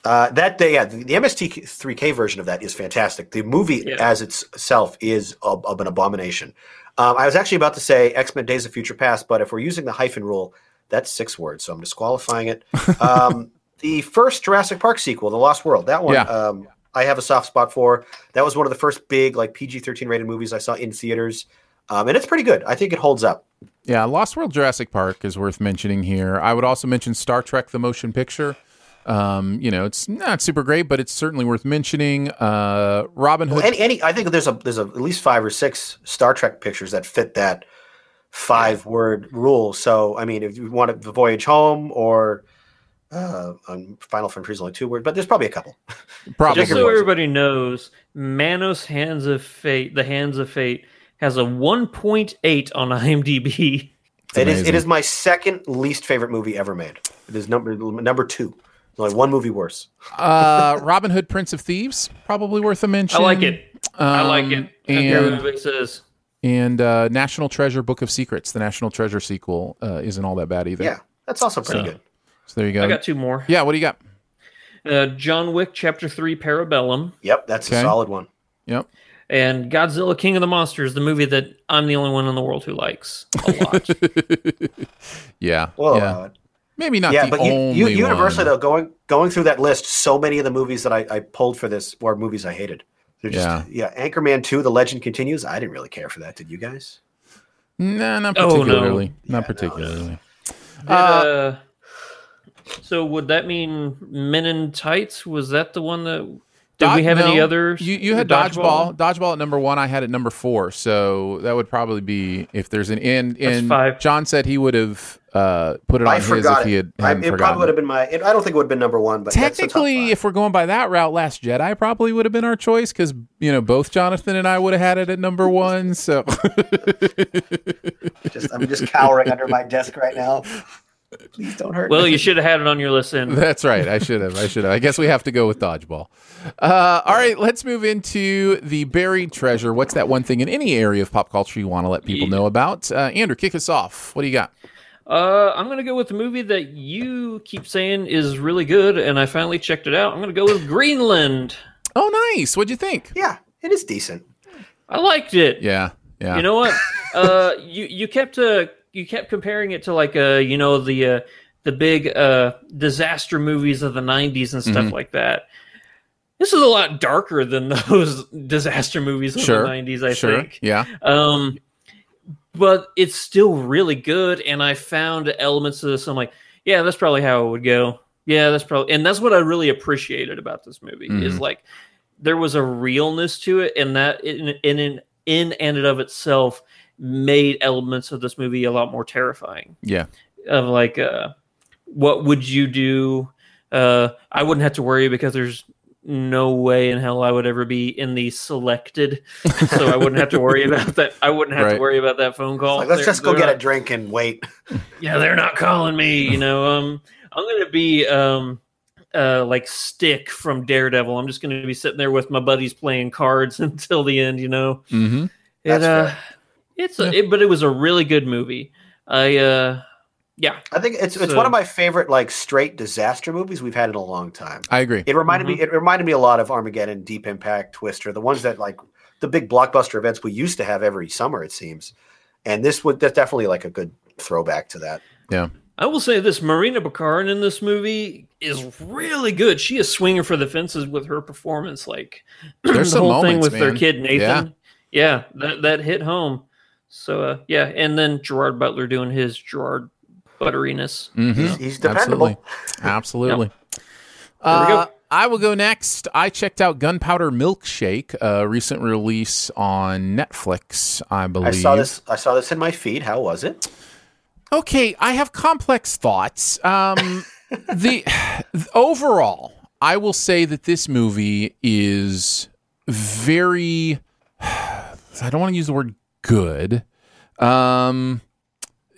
Uh, that day, yeah, the, the MST3K version of that is fantastic. The movie as it's- itself is of, of an abomination. Um, I was actually about to say X Men Days of Future Past, but if we're using the hyphen rule, that's six words, so I'm disqualifying it. Um, the first Jurassic Park sequel, The Lost World, that one,
Yeah.
um, I have a soft spot for. That was one of the first big like PG-13 rated movies I saw in theaters, um, and it's pretty good. I think it holds up.
Yeah, Lost World Jurassic Park is worth mentioning here. I would also mention Star Trek: The Motion Picture. Um, you know, it's not super great, but it's certainly worth mentioning. Uh, Robin Hood.
Well, any, any, I think there's a there's a, at least five or six Star Trek pictures that fit that five word rule. So I mean, if you want the voyage home or uh, on Final Frontier is only two words, but there's probably a couple.
Probably.
Just so everybody knows, Manos Hands of Fate, The Hands of Fate, has a 1.8 on IMDb.
It is it is my second least favorite movie ever made. It is number number two. There's only one movie worse.
uh, Robin Hood, Prince of Thieves, probably worth a mention.
I like it. I like
Um,
it. I agree with
And
says.
and uh, National Treasure: Book of Secrets, the National Treasure sequel, uh, isn't all that bad either.
Yeah, that's also pretty
So-
good.
So there you go.
I got two more.
Yeah, what do you got?
Uh, John Wick Chapter 3 Parabellum.
Yep, that's
Okay.
a solid one.
Yep.
And Godzilla King of the Monsters, the movie that I'm the only one in the world who likes a lot.
Yeah.
Well,
yeah.
uh,
Maybe not
yeah,
the
but you,
only
you, universally
one.
though, going going through that list, so many of the movies that I, I pulled for this were movies I hated. They're just, yeah. Anchorman Two: The Legend Continues. I didn't really care for that. Did you guys?
Nah, not
Oh, no.
particularly. Not particularly.
Did, uh, so would that mean Men in Tights? Was that the one that? Did
Dod-
we have any
no,
others?
You, you had dodgeball. dodgeball. at number one. I had at number four. So that would probably be if there's an and
That's
and
five.
John said he would have uh, put it on
I
his if he had
I,
hadn't
it
forgotten.
probably would have been my. It, I don't think it would have been number one, but that's
Technically, if we're going by that route, Last Jedi probably would have been our choice because you know both Jonathan and I would have had it at number one. So
Just, I'm just cowering under my desk right now. Please don't hurt.
Well,
me.
you should have had it on your list. Then
That's right. I should have. I should have. I guess we have to go with dodgeball. Uh, all right, let's move into the buried treasure. What's that one thing in any area of pop culture you want to let people know about? Uh, Andrew, kick us off. What do you got?
Uh, I'm gonna go with the movie that you keep saying is really good, and I finally checked it out. I'm gonna go with Greenland.
Oh, nice. What'd you think?
Yeah, it is decent.
I liked it.
Yeah, yeah.
You know what? uh, you you kept uh you kept comparing it to like uh you know the uh, the big uh disaster movies of the '90s and stuff
Mhm.
like that. This is a lot darker than those disaster movies of
Sure,
the '90s. I
sure,
think.
yeah.
Um, but it's still really good. And I found elements of this. I'm like, yeah, that's probably how it would go. Yeah, that's probably, and that's what I really appreciated about this movie is
Mhm.
like there was a realness to it, and that in in in, in and of itself made elements of this movie a lot more terrifying.
Yeah.
Of like, uh, what would you do? Uh, I wouldn't have to worry because there's no way in hell I would ever be in the selected, so I wouldn't have to worry about that. I wouldn't have
Right.
to worry about that phone call.
Like, let's
They're-
just go get
not-
a drink and wait.
yeah, they're not calling me. You know, um, I'm gonna be um, uh, like Stick from Daredevil. I'm just gonna be sitting there with my buddies playing cards until the end. You know,
Mm-hmm.
it,
That's
uh,
fair.
It's a, it, but it was a really good movie. I uh, yeah,
I think it's it's one of my favorite like straight disaster movies we've had in a long time.
I agree.
It reminded
Mm-hmm.
me. It reminded me a lot of Armageddon, Deep Impact, Twister, the ones that like the big blockbuster events we used to have every summer. It seems, and this would that's definitely like a good throwback to that.
Yeah.
I will say this: Morena Baccarin in this movie is really good. She is swinging for the fences with her performance. Like
There's
the
some
whole thing
moments,
with their kid Nathan.
Yeah.
Yeah, that that hit home. So uh, yeah, and then Gerard Butler doing his Gerard butteriness.
Mhm.
He's, he's dependable.
Absolutely. Absolutely.
we
Uh,
go.
I will go next. I checked out Gunpowder Milkshake, a recent release on Netflix, I believe.
I saw this. I saw this in my feed. How was it?
Okay, I have complex thoughts. Um, the overall, I will say that this movie is very. I don't want to use the word good. Um,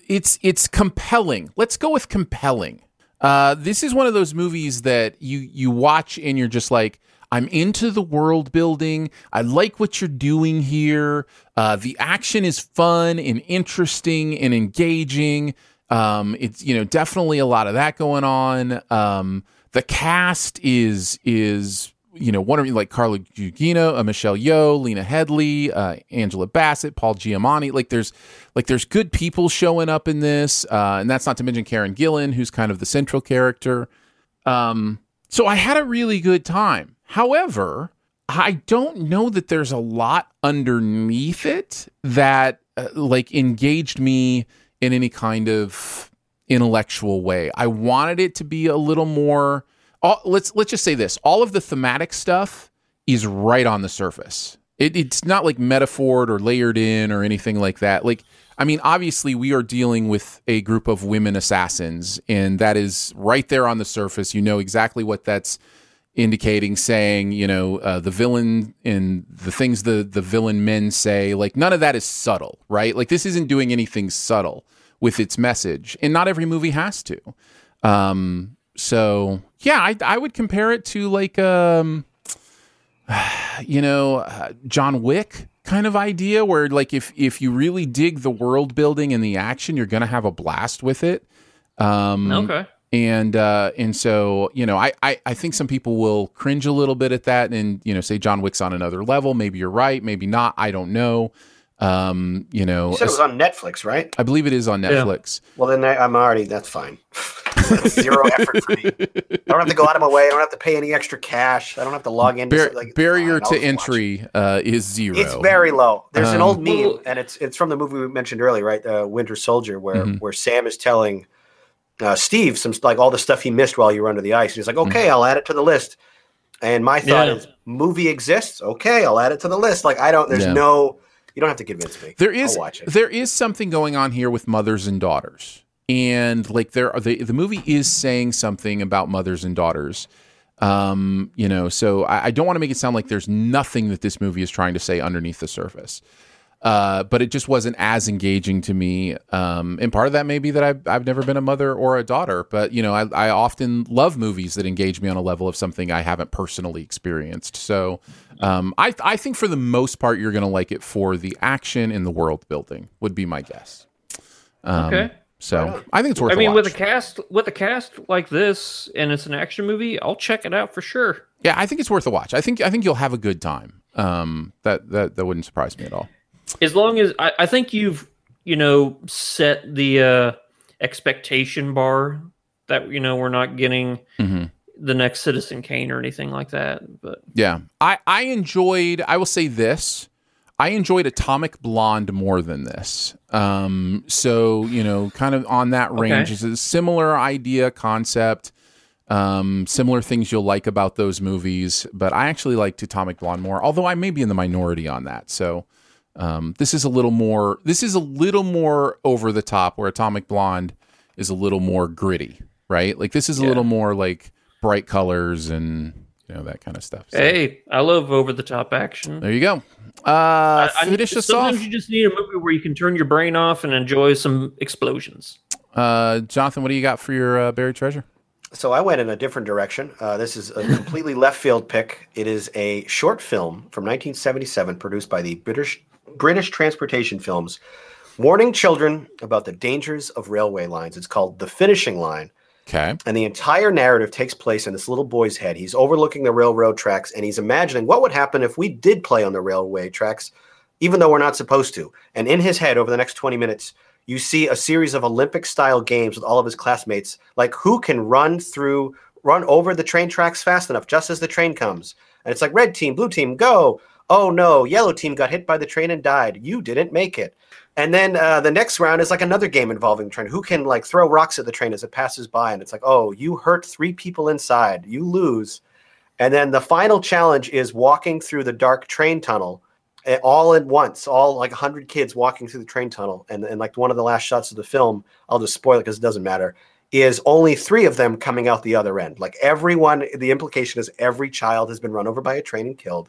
it's it's compelling. Let's go with compelling. Uh, this is one of those movies that you you watch and you're just like, I'm into the world building. I like what you're doing here. Uh, the action is fun and interesting and engaging. Um, it's you know definitely a lot of that going on. Um, the cast is is you know of like Carla Gugino, uh, Michelle Yeoh, Lena Headey, uh, Angela Bassett, Paul Giamatti. Like there's like there's good people showing up in this, uh, and that's not to mention Karen Gillan, who's kind of the central character. Um, so I had a really good time. However, I don't know that there's a lot underneath it that uh, like engaged me in any kind of intellectual way. I wanted it to be a little more. All, let's let's just say this: all of the thematic stuff is right on the surface. It, it's not like metaphored or layered in or anything like that. Like, I mean, obviously, we are dealing with a group of women assassins, and that is right there on the surface. You know exactly what that's indicating, saying, you know, uh, the villain and the things the the villain men say. Like, none of that is subtle, right? Like, this isn't doing anything subtle with its message, and not every movie has to. Um, so yeah, I, I would compare it to like um, you know, uh, John Wick kind of idea where like if if you really dig the world building and the action, you're gonna have a blast with it. Um,
Okay.
And uh, and so you know, I, I I think some people will cringe a little bit at that, and you know, say John Wick's on another level. Maybe you're right, maybe not. I don't know. Um, you know,
You said it was on Netflix, right?
I believe it is on Netflix.
Well, then I, I'm already. That's fine. Zero effort for me. I don't have to go out of my way. I don't have to pay any extra cash. I don't have to log in.
Bar-
like,
barrier to entry uh, is zero.
It's very low. There's an
Um,
old meme, and it's it's from the movie we mentioned earlier, right? Uh, Winter Soldier, where
Mhm.
where Sam is telling uh, Steve some like all the stuff he missed while you were under the ice. And he's like, "Okay, I'll add it to the list." And my thought
Yeah.
is, movie exists. Okay, I'll add it to the list. Like I don't. There's
Yeah.
no. You don't have to convince me.
There is
watch it.
there is something going on here with mothers and daughters, and like there are the the movie is saying something about mothers and daughters. Um, you know, so I, I don't want to make it sound like there's nothing that this movie is trying to say underneath the surface. Uh, but it just wasn't as engaging to me. Um, and part of that may be that I've, I've never been a mother or a daughter, but you know, I, I often love movies that engage me on a level of something I haven't personally experienced. So, um, I, I think for the most part, you're going to like it for the action and the world building would be my guess. Um,
Okay.
So I think it's worth
I mean,
a
with a cast with a cast like this, and it's an action movie, I'll check it out for sure.
yeah, I think it's worth a watch. I think, I think you'll have a good time. Um, that, that, that wouldn't surprise me at all.
As long as I, I think you've you know set the uh, expectation bar that you know we're not getting
Mhm.
the next Citizen Kane or anything like that. But
Yeah. I, I enjoyed, I will say this. I enjoyed Atomic Blonde more than this. Um, so you know, kind of on that range
Okay.
is a similar idea, concept, um, similar things you'll like about those movies. But I actually liked Atomic Blonde more, although I may be in the minority on that. So um, this is a little more. This is a little more over the top, where Atomic Blonde is a little more gritty, right? Like this is a little more like bright colors and you know that kind of stuff. So,
Hey, I love over the top action.
there you go. Uh,
I need-
finish us off.
sometimes you just need a movie where you can turn your brain off and enjoy some explosions.
Uh, Jonathan, what do you got for your uh, buried treasure?
So I went in a different direction. Uh, this is a completely left field pick. It is a short film from 1977 produced by the British British Transportation Films, warning children about the dangers of railway lines. It's called The Finishing Line.
Okay.
And the entire narrative takes place in this little boy's head. He's overlooking the railroad tracks and he's imagining what would happen if we did play on the railway tracks, even though we're not supposed to. And in his head, over the next 20 minutes, you see a series of Olympic style games with all of his classmates, like who can run through, run over the train tracks fast enough just as the train comes. And it's like red team, blue team, go. Oh no, yellow team got hit by the train and died. You didn't make it. And then uh, the next round is like another game involving the train. Who can like throw rocks at the train as it passes by? And it's like, oh, you hurt three people inside. You lose. And then the final challenge is walking through the dark train tunnel eh, all at once, all like 100 kids walking through the train tunnel. And, and like one of the last shots of the film, I'll just spoil it because it doesn't matter, is only three of them coming out the other end. Like everyone, the implication is every child has been run over by a train and killed.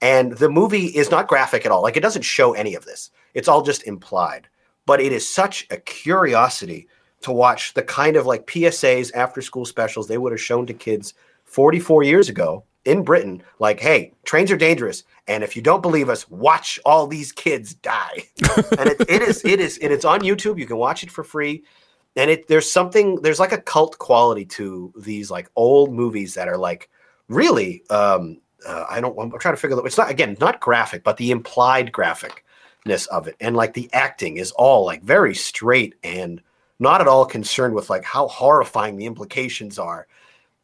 And the movie is not graphic at all. Like it doesn't show any of this. It's all just implied. But it is such a curiosity to watch the kind of like PSAs after school specials they would have shown to kids 44 years ago in Britain. Like, hey, trains are dangerous. And if you don't believe us, watch all these kids die. and it, it is, it is, and it's on YouTube. You can watch it for free. And it there's something, there's like a cult quality to these like old movies that are like really um uh, I don't. I'm trying to figure out. It's not again not graphic, but the implied graphicness of it, and like the acting is all like very straight and not at all concerned with like how horrifying the implications are.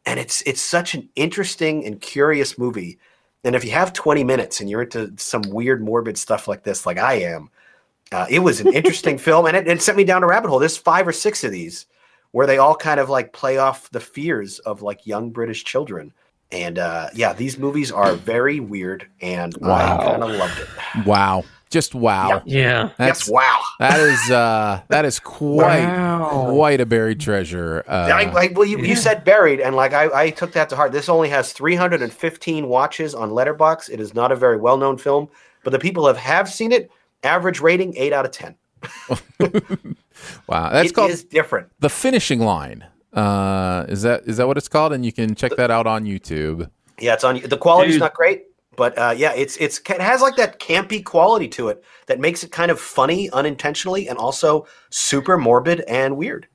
And it's it's such an interesting and curious movie. And if you have 20 minutes and you're into some weird morbid stuff like this, like I am, uh, it was an interesting film, and it, it sent me down a rabbit hole. There's five or six of these where they all kind of like play off the fears of like young British children. And uh, yeah, these movies are very weird, and
Wow.
I kind of loved it.
Wow. Just wow.
Yeah.
That's
Yes, wow.
That is uh that is quite
Wow.
quite a buried treasure. Uh,
I, I, well, you, you said buried, and like I, I took that to heart. This only has 315 watches on Letterboxd. It is not a very well known film, but the people have have seen it. Average rating eight out of ten.
wow. That's
It
called
is different.
The Finishing Line. Uh is that is that what it's called? And you can check that out on YouTube.
Yeah, it's on. The quality's
Dude.
not great, but uh, yeah, it's it's it has like that campy quality to it that makes it kind of funny unintentionally, and also super morbid and weird.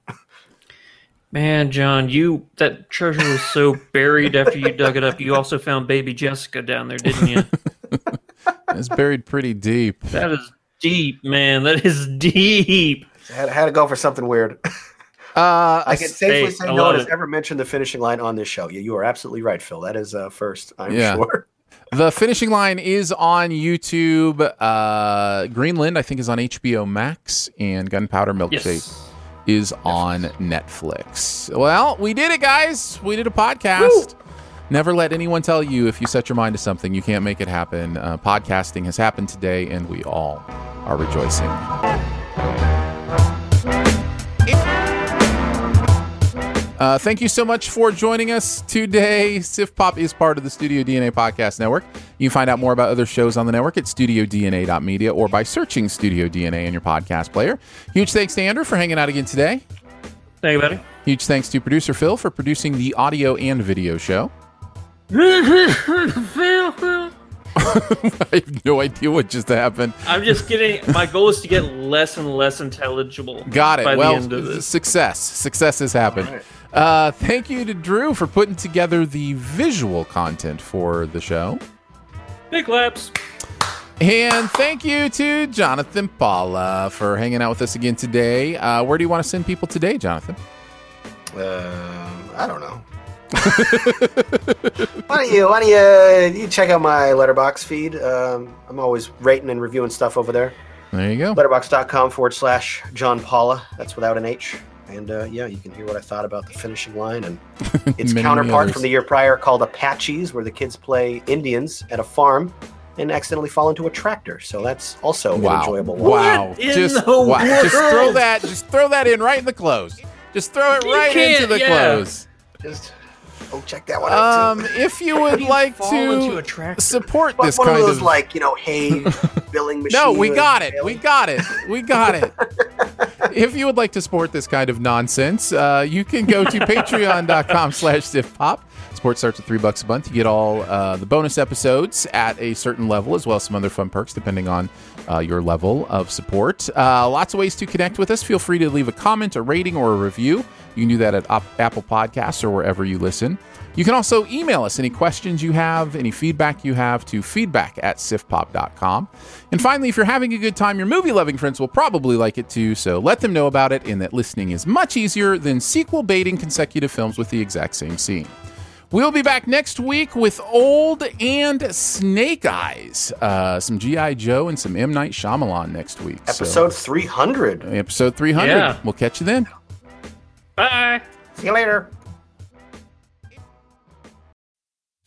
Man, John, you that treasure was so buried after you dug it up. You also found baby Jessica down there, didn't you?
It's buried pretty deep.
That is deep, man. That is deep.
I had, had to go for something weird.
Uh
I can safely
Hey,
say no one has ever mentioned the finishing line on this show. Yeah, you are absolutely right, Phil. That is uh, first, I'm
Yeah.
sure.
The finishing line is on YouTube. Uh, Greenland, I think, is on HBO Max, and Gunpowder Milkshake
Yes.
is on Netflix. Well, we did it, guys. We did a podcast. Never let anyone tell you if you set your mind to something, you can't make it happen. Uh, podcasting has happened today, and we all are rejoicing. Uh, thank you so much for joining us today. SIFT Pop is part of the Studio DNA Podcast Network. You can find out more about other shows on the network at studiodna.media or by searching Studio DNA in your podcast player. Huge thanks to Andrew for hanging out again today.
Thank you, buddy.
Huge thanks to producer Phil for producing the audio and video show. I have no idea what just happened.
I'm just getting. My goal is to get less and less intelligible.
Got it.
By
well,
the end of this.
success. Success has happened. Uh, thank you to Drew for putting together the visual content for the show.
Big claps.
And thank you to Jonathan Paula for hanging out with us again today. Uh, where do you want to send people today, Jonathan?
Um, I don't know. why don't you why don't you you check out my letterboxd feed? Um, I'm always rating and reviewing stuff over there.
There you go.
Letterboxd.com forward slash John Paula. That's without an H. And uh, yeah, you can hear what I thought about the finishing line and its counterpart
others.
from the year prior called Apaches, where the kids play Indians at a farm and accidentally fall into a tractor. So that's also an
Wow.
enjoyable one.
Wow. Just, wow. just throw that just throw that in right in the close. Just throw it
You
right into the
yeah.
close.
Just oh, check that one out
Um, if you would like to
a
support
But
this
one
kind
of those
of
like you know hay billing machine.
No, we
with-
got it. We got it. We got it. if you would like to support this kind of nonsense, uh, you can go to patreon.com slash siftpop. Support starts at three bucks a month. You get all uh, the bonus episodes at a certain level, as well as some other fun perks depending on uh, your level of support. Uh, lots of ways to connect with us. Feel free to leave a comment, a rating, or a review. You can do that at Op- Apple Podcasts or wherever you listen. You can also email us any questions you have, any feedback you have to feedback at siftpop.com. And finally, if you're having a good time, your movie loving friends will probably like it too, so let them know about it and that listening is much easier than sequel baiting consecutive films with the exact same scene. We'll be back next week with Old and Snake Eyes, uh, some G.I. Joe, and some M. Night Shyamalan next week. So-
Episode 300.
episode 300.
Yeah.
We'll catch you then.
Bye.
See you later.